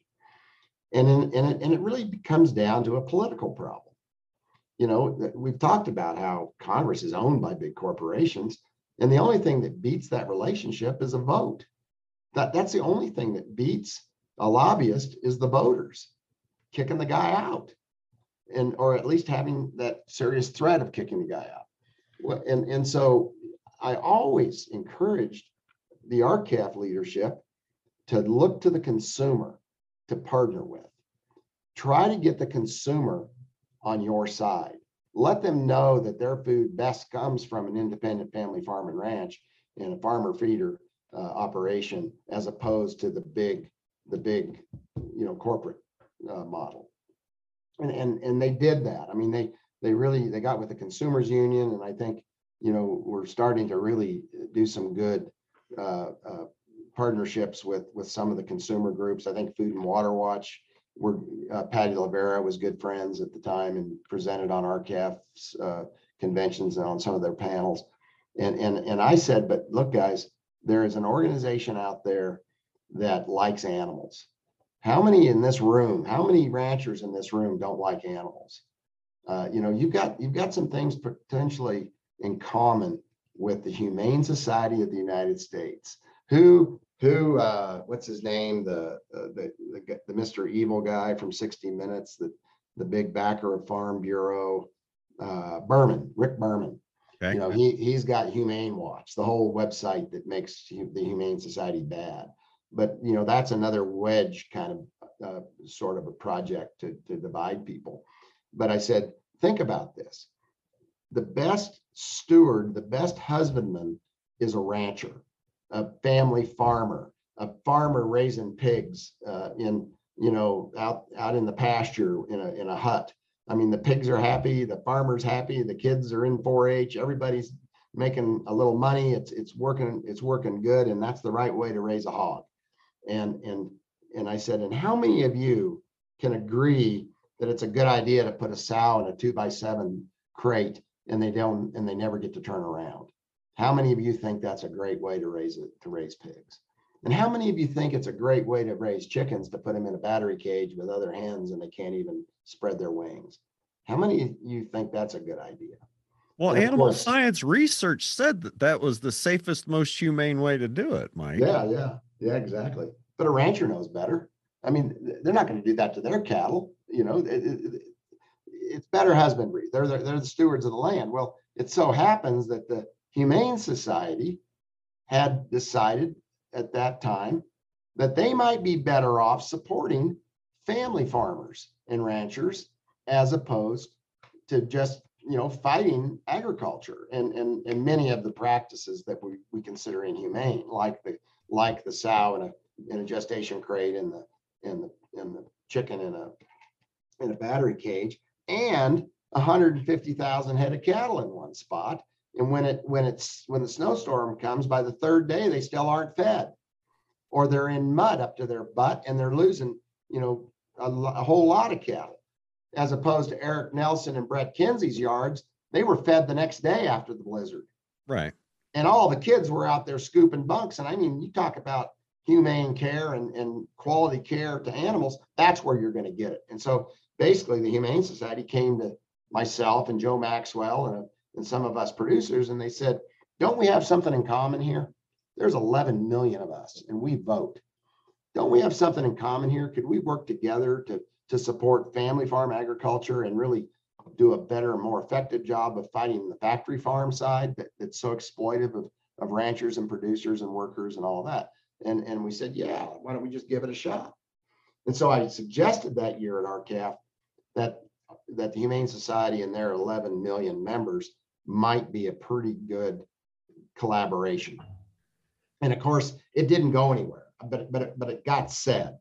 And in, and it, and it really comes down to a political problem. You know, we've talked about how Congress is owned by big corporations and the only thing that beats that relationship is a vote. That, that's the only thing that beats a lobbyist is the voters kicking the guy out and or at least having that serious threat of kicking the guy out. And, and so I always encouraged the R-CALF leadership to look to the consumer to partner with. Try to get the consumer on your side let them know that their food best comes from an independent family farm and ranch and a farmer feeder uh, operation as opposed to the big the big you know corporate uh, model. And and and they did that. I mean they they really they got with the consumers union and i think you know we're starting to really do some good uh, uh partnerships with with some of the consumer groups. I think food and water watch we're uh, Patty Lovera was good friends at the time and presented on R-CALF's uh, conventions and on some of their panels. And and and I said, but look, guys, there is an organization out there that likes animals. How many in this room? How many ranchers in this room don't like animals? Uh, you know, you've got you've got some things potentially in common with the Humane Society of the United States, who who uh what's his name? The the, the the mr evil guy from 60 minutes the the big backer of farm bureau uh berman rick berman. Okay. you know he he's got humane watch the whole website that makes the humane society bad. But you know that's another wedge kind of uh, sort of a project to to divide people. But i said think about this. The best steward the best husbandman is a rancher a family farmer, a farmer raising pigs uh, in you know out out in the pasture in a in a hut. I mean, the pigs are happy, the farmer's happy, the kids are in 4-H, everybody's making a little money. It's it's working it's working good, and that's the right way to raise a hog. And and and I said, and how many of you can agree that it's a good idea to put a sow in a two by seven crate and they don't and they never get to turn around? How many of you think that's a great way to raise it to raise pigs? And how many of you think it's a great way to raise chickens to put them in a battery cage with other hens and they can't even spread their wings? How many of you think that's a good idea? Well, animal course, science research said that that was the safest, most humane way to do it, Mike. Yeah, yeah, yeah, exactly. But a rancher knows better. I mean, they're not going to do that to their cattle. You know, it, it, it's better husbandry. They're, they're they're the stewards of the land. Well, it so happens that the Humane Society had decided at that time that they might be better off supporting family farmers and ranchers as opposed to just you know fighting agriculture and and and many of the practices that we, we consider inhumane like the like the sow in a in a gestation crate and the and the and the chicken in a in a battery cage and 150,000 head of cattle in one spot and when it when it's when the snowstorm comes by the third day they still aren't fed or they're in mud up to their butt and they're losing you know a, a whole lot of cattle as opposed to Eric Nelson and Brett Kenzy's yards, they were fed the next day after the blizzard. Right. And all the kids were out there scooping bunks. And I mean, you talk about humane care and, and quality care to animals, that's where you're going to get it. And so basically, the Humane Society came to myself and Joe Maxwell and, and some of us producers, and they said, Don't we have something in common here? There's 11 million of us, and we vote. Don't we have something in common here? Could we work together to to support family farm agriculture and really do a better, more effective job of fighting the factory farm side that, that's so exploitive of, of ranchers and producers and workers and all that. And, and we said, yeah, why don't we just give it a shot? And so I suggested that year at R-CALF that, that the Humane Society and their 11 million members might be a pretty good collaboration. And of course, it didn't go anywhere, but, but, it, but it got said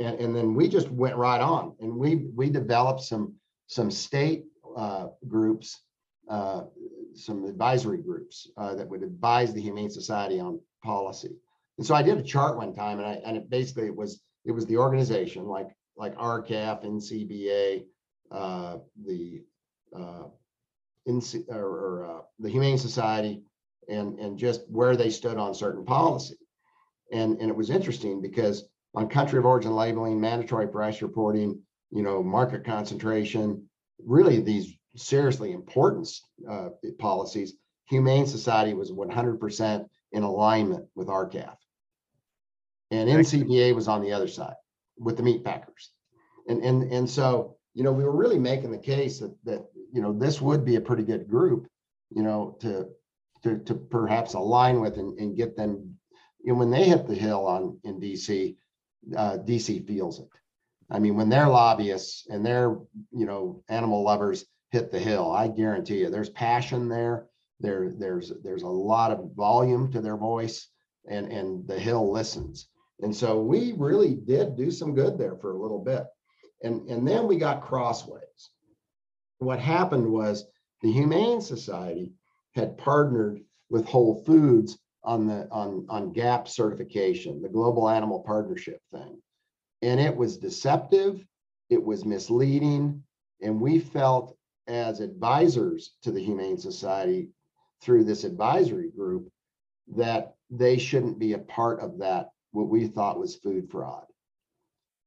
and, and then we just went right on and we we developed some some state uh, groups uh, some advisory groups uh, that would advise the humane society on policy and so i did a chart one time and i and it basically it was it was the organization like like R-CALF ncba uh, the NC, or, or uh, the humane society and and just where they stood on certain policy and and it was interesting because on country of origin labeling, mandatory price reporting, you know, market concentration, really these seriously important uh, policies, Humane Society was 100% in alignment with R-CALF. And NCBA was on the other side with the meat packers. And, and, and so, you know, we were really making the case that, that, you know, this would be a pretty good group, you know, to, to, to perhaps align with and, and get them, you know, when they hit the hill on in DC, uh, DC feels it. I mean, when their lobbyists and their, you know, animal lovers hit the hill, I guarantee you, there's passion there. There, there's there's a lot of volume to their voice, and and the hill listens. And so we really did do some good there for a little bit, and and then we got crossways. What happened was the Humane Society had partnered with Whole Foods on the on on GAP certification, the Global Animal Partnership thing, and it was deceptive, it was misleading, and we felt as advisors to the Humane Society through this advisory group that they shouldn't be a part of that what we thought was food fraud.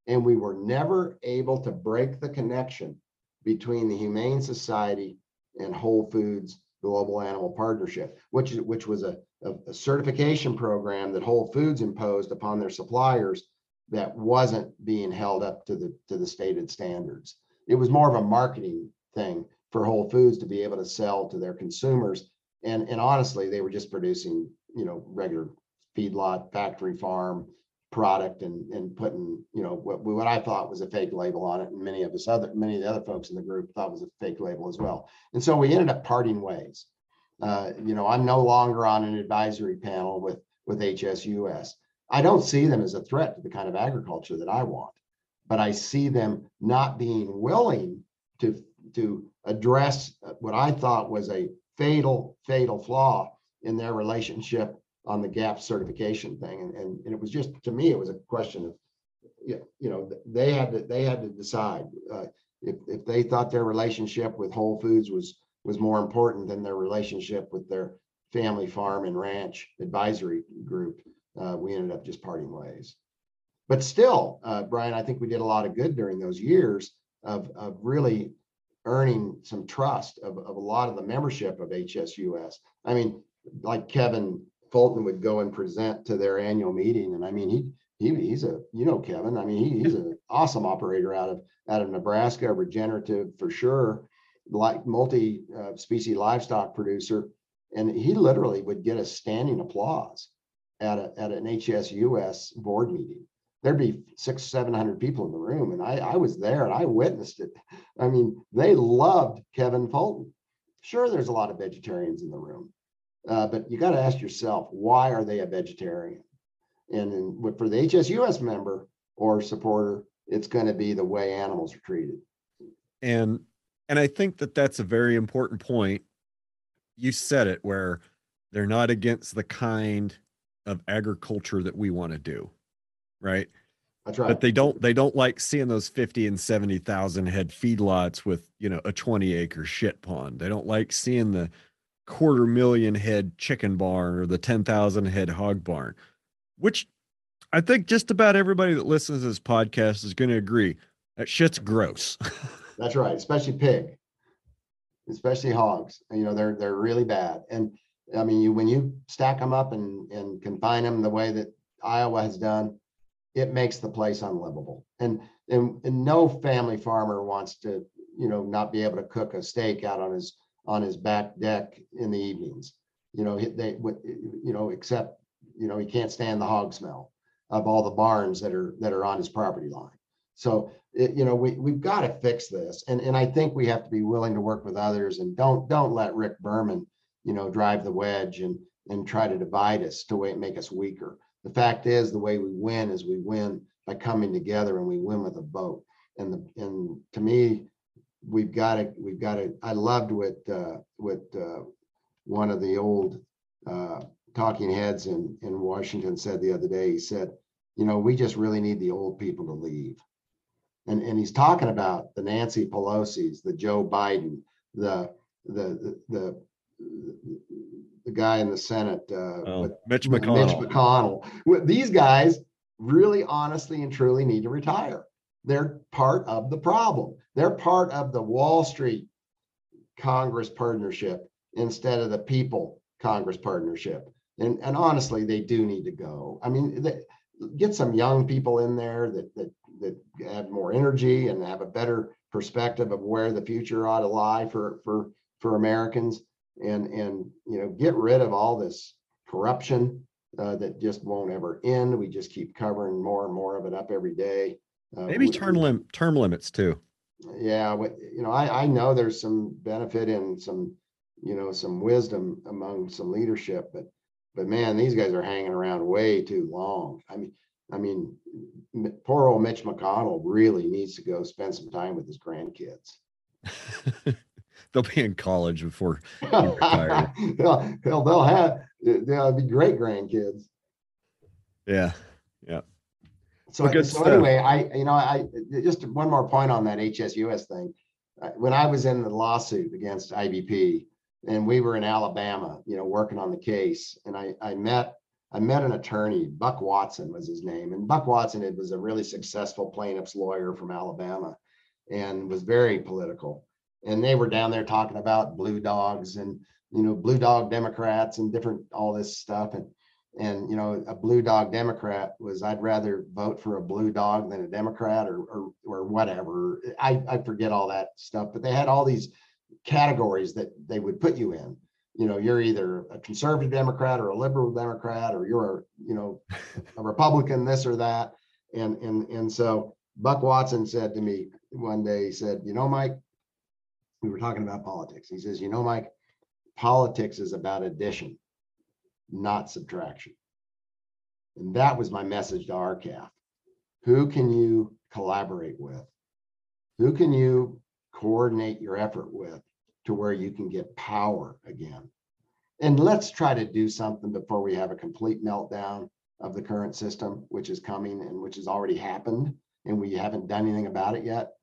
And we were never able to break the connection between the Humane Society and Whole Foods Global Animal Partnership, which which was a a, a certification program that Whole Foods imposed upon their suppliers that wasn't being held up to the to the stated standards. It was more of a marketing thing for Whole Foods to be able to sell to their consumers. And and honestly, they were just producing, you know, regular feedlot, factory farm product and and putting, you know, what what I thought was a fake label on it. And many of us other many of the other folks in the group thought was a fake label as well. And so we ended up parting ways uh, you know, I'm no longer on an advisory panel with with HSUS. I don't see them as a threat to the kind of agriculture that I want, but I see them not being willing to to address what I thought was a fatal fatal flaw in their relationship on the GAP certification thing, and, and, and it was just to me it was a question of you know they had to they had to decide uh, if if they thought their relationship with Whole Foods was was more important than their relationship with their family farm and ranch advisory group. uh, we ended up just parting ways. But still, uh, Brian, I think we did a lot of good during those years of, of really earning some trust of, of a lot of the membership of HSUS. I mean, like Kevin Fulton would go and present to their annual meeting, and I mean, he he he's a you know Kevin. I mean, he, he's an awesome operator out of out of Nebraska, regenerative for sure, like multi uh, species livestock producer, and he literally would get a standing applause at a at an HSUS board meeting. There'd be six, seven hundred people in the room, and I I was there and I witnessed it. I mean, they loved Kevin Fulton. Sure, there's a lot of vegetarians in the room, uh, but you got to ask yourself, why are they a vegetarian? And for the HSUS member or supporter, it's going to be the way animals are treated. And and I think that that's a very important point. You said it where they're not against the kind of agriculture that we want to do, right? That's right. But they don't they don't like seeing those 50 and 70,000 head feedlots with, you know, a 20 acre shit pond. They don't like seeing the quarter million head chicken barn or the 10,000 head hog barn, which I think just about everybody that listens to this podcast is going to agree that shit's gross. That's right, especially pig, especially hogs. You know, they're they're really bad. And I mean, you when you stack them up and and confine them the way that Iowa has done, it makes the place unlivable. And and, and no family farmer wants to, you know, not be able to cook a steak out on his on his back deck in the evenings. You know, they you know, except you know, he can't stand the hog smell of all the barns that are that are on his property line. So it, you know, we we've got to fix this, and and I think we have to be willing to work with others, and don't don't let Rick Berman, you know, drive the wedge and and try to divide us to make us weaker. The fact is, the way we win is we win by coming together, and we win with a vote. And the and to me, we've got to we've got to. I loved what uh, what uh, one of the old uh, talking heads in in Washington said the other day. He said, you know, we just really need the old people to leave and and he's talking about the Nancy Pelosi's, the Joe Biden, the the the the, the guy in the Senate, uh, oh, Mitch McConnell. Mitch McConnell. These guys really, honestly, and truly need to retire. They're part of the problem. They're part of the Wall Street Congress partnership instead of the people Congress partnership. And and honestly, they do need to go. I mean, they, get some young people in there that that that have more energy and have a better perspective of where the future ought to lie for for for Americans and and you know get rid of all this corruption uh, that just won't ever end. We just keep covering more and more of it up every day. Uh, Maybe term lim- term limits too. Yeah, you know, I I know there's some benefit in some you know some wisdom among some leadership, but but man, these guys are hanging around way too long. I mean, I mean, poor old Mitch McConnell really needs to go spend some time with his grandkids. they'll be in college before they'll, they'll, they'll have they'll be great grandkids. Yeah, yeah. So, so anyway, I you know I just one more point on that HSUS thing. Uh, when I was in the lawsuit against IBP, and we were in Alabama, you know, working on the case, and I I met I met an attorney, Buck Watson was his name. And Buck Watson it was a really successful plaintiff's lawyer from Alabama and was very political. And they were down there talking about blue dogs and, you know, blue dog Democrats and different, all this stuff. And, and, you know, a blue dog Democrat was, I'd rather vote for a blue dog than a Democrat or, or, or whatever. I, I forget all that stuff, but they had all these categories that they would put you in. You know you're either a conservative democrat or a liberal democrat or you're you know a republican this or that. And and and so buck watson said to me one day he said you know mike we were talking about politics he says you know mike politics is about addition not subtraction and that was my message to R-CALF. Who can you collaborate with? Who can you coordinate your effort with to where you can get power again. And let's try to do something before we have a complete meltdown of the current system, which is coming and which has already happened, and we haven't done anything about it yet.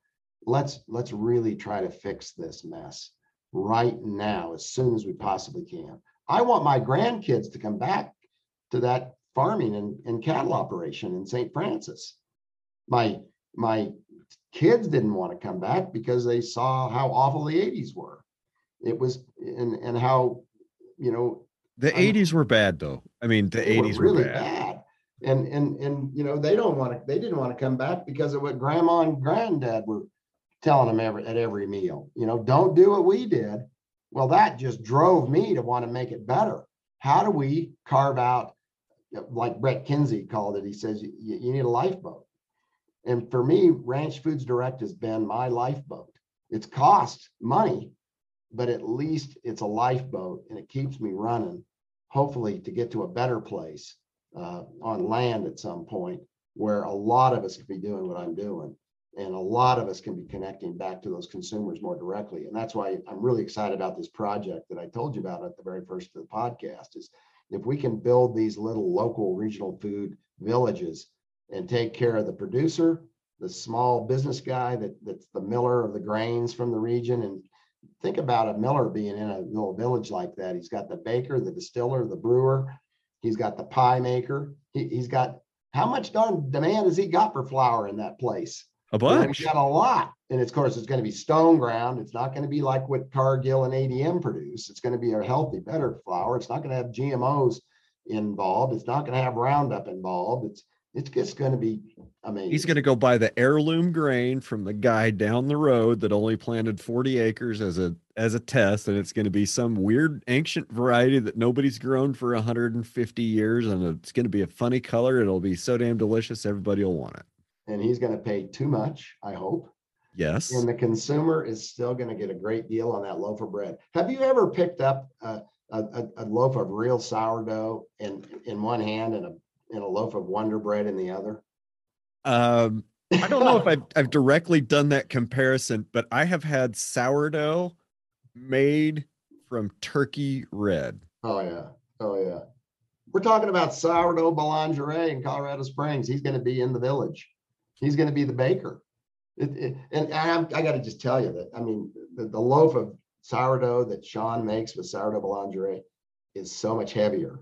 Let's let's really try to fix this mess right now as soon as we possibly can. I want my grandkids to come back to that farming and, and cattle operation in St. Francis. My my kids didn't want to come back because they saw how awful the 80s were. It was and and how you know the I'm, 80s were bad though. I mean the 80s were really were bad. bad. And and and you know they don't want to they didn't want to come back because of what grandma and granddad were telling them every at every meal. You know, don't do what we did. Well, that just drove me to want to make it better. How do we carve out like Brett Kenzy called it? He says you, you need a lifeboat. And for me, Ranch Foods Direct has been my lifeboat. It's cost money, but at least it's a lifeboat and it keeps me running, hopefully, to get to a better place uh, on land at some point where a lot of us could be doing what I'm doing. And a lot of us can be connecting back to those consumers more directly. And that's why I'm really excited about this project that I told you about at the very first of the podcast is if we can build these little local regional food villages and take care of the producer, the small business guy that that's the miller of the grains from the region. And think about a miller being in a little village like that. He's got the baker, the distiller, the brewer, he's got the pie maker. He, has got how much darn demand has he got for flour in that place? A bunch. He's got a lot. And of course, it's going to be stone ground. It's not going to be like what Cargill and ADM produce. It's going to be a healthy, better flour. It's not going to have GMOs involved. It's not going to have Roundup involved. It's it's just going to be amazing. He's going to go buy the heirloom grain from the guy down the road that only planted 40 acres as a as a test and it's going to be some weird ancient variety that nobody's grown for 150 years and it's going to be a funny color it'll be so damn delicious everybody will want it and he's going to pay too much i hope yes and the consumer is still going to get a great deal on that loaf of bread have you ever picked up a, a, a loaf of real sourdough in in one hand and a and a loaf of Wonder Bread in the other? Um, I don't know if I've, I've directly done that comparison, but I have had sourdough made from turkey red. Oh yeah, oh yeah. We're talking about sourdough boulangerie in Colorado Springs. He's going to be in the village. He's going to be the baker. It, it, and I, I got to just tell you that I mean the, the loaf of sourdough that Sean makes with sourdough boulangerie is so much heavier.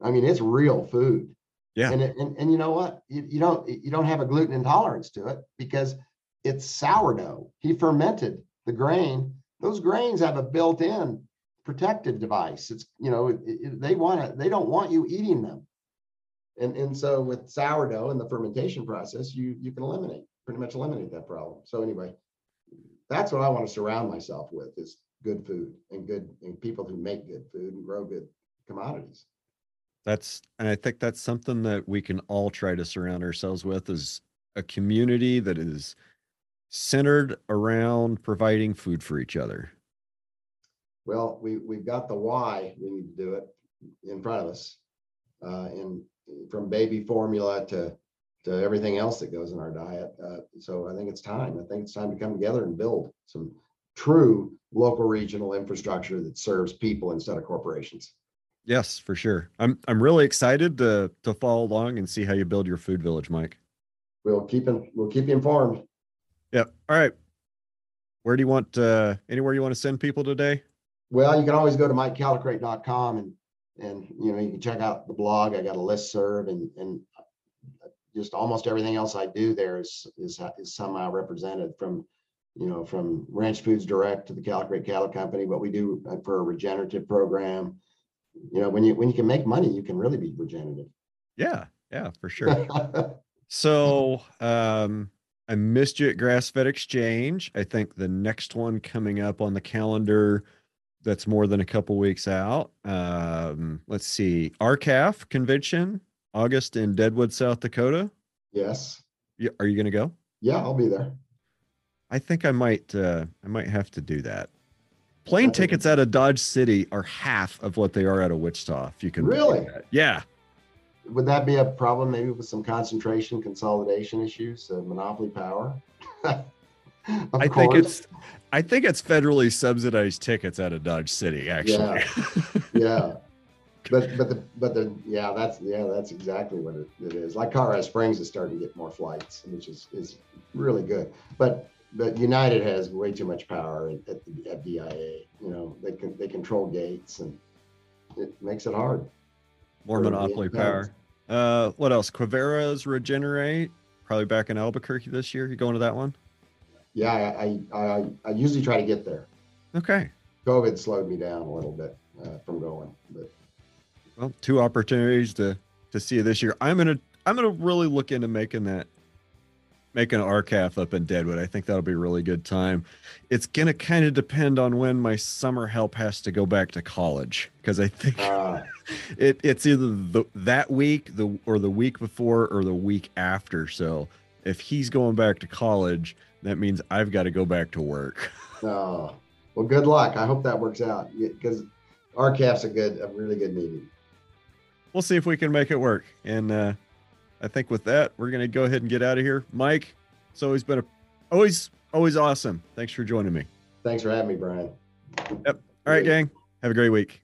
I mean, it's real food. Yeah. And, and, and you know what? You, you don't you don't have a gluten intolerance to it because it's sourdough. He fermented the grain. Those grains have a built-in protective device. It's you know it, it, they want to they don't want you eating them. And and so with sourdough and the fermentation process, you you can eliminate pretty much eliminate that problem. So anyway, that's what I want to surround myself with is good food and good and people who make good food and grow good commodities. That's and I think that's something that we can all try to surround ourselves with is a community that is centered around providing food for each other. Well, we we've got the why we need to do it in front of us, uh, and from baby formula to to everything else that goes in our diet. Uh, so I think it's time. I think it's time to come together and build some true local regional infrastructure that serves people instead of corporations. Yes, for sure. I'm I'm really excited to to follow along and see how you build your food village, Mike. We'll keep in, we'll keep you informed. Yep. All right. Where do you want uh anywhere you want to send people today? Well, you can always go to mikecallicrate.com and and you know you can check out the blog. I got a list serve and and just almost everything else I do there is is is somehow represented from you know from Ranch Foods Direct to the Callicrate Cattle Company, what we do for a regenerative program. You know when you when you can make money you can really be regenerative. Yeah yeah for sure. So um i missed you at grass fed exchange. I think the next one coming up on the calendar that's more than a couple weeks out um let's see R-CALF convention august in deadwood south dakota yes are you gonna go yeah i'll be there i think i might uh i might have to do that Plane tickets out of Dodge City are half of what they are out of Wichita. If you can really, yeah. Would that be a problem? Maybe with some concentration, consolidation issues, uh, monopoly power. I course. think it's, I think it's federally subsidized tickets out of Dodge City. Actually, yeah, yeah. But but the but the yeah that's yeah that's exactly what it, it is. Like Colorado Springs is starting to get more flights, which is is really good. But but United has way too much power at, at, the, at DIA. You know, they can they control gates and it makes it hard. More monopoly power. Uh, what else? Quivira's Regenerate, probably back in Albuquerque this year. You going to that one? Yeah, I, I, I, usually try to get there. Okay. COVID slowed me down a little bit uh, from going, but Well, two opportunities to to see you this year. I'm gonna I'm gonna really look into making that making an R-CALF up in Deadwood. I think that'll be a really good time. It's gonna kind of depend on when my summer help has to go back to college because I think uh, it it's either the that week the or the week before or the week after. So if he's going back to college, that means I've got to go back to work. no. Well, good luck. I hope that works out because our R-CALF's a good, a really good meeting. We'll see if we can make it work. And uh, I think with that, we're gonna go ahead and get out of here. Mike, it's always been a always always awesome. Thanks for joining me. Thanks for having me, Brian. Yep. All right, gang. Have a great week.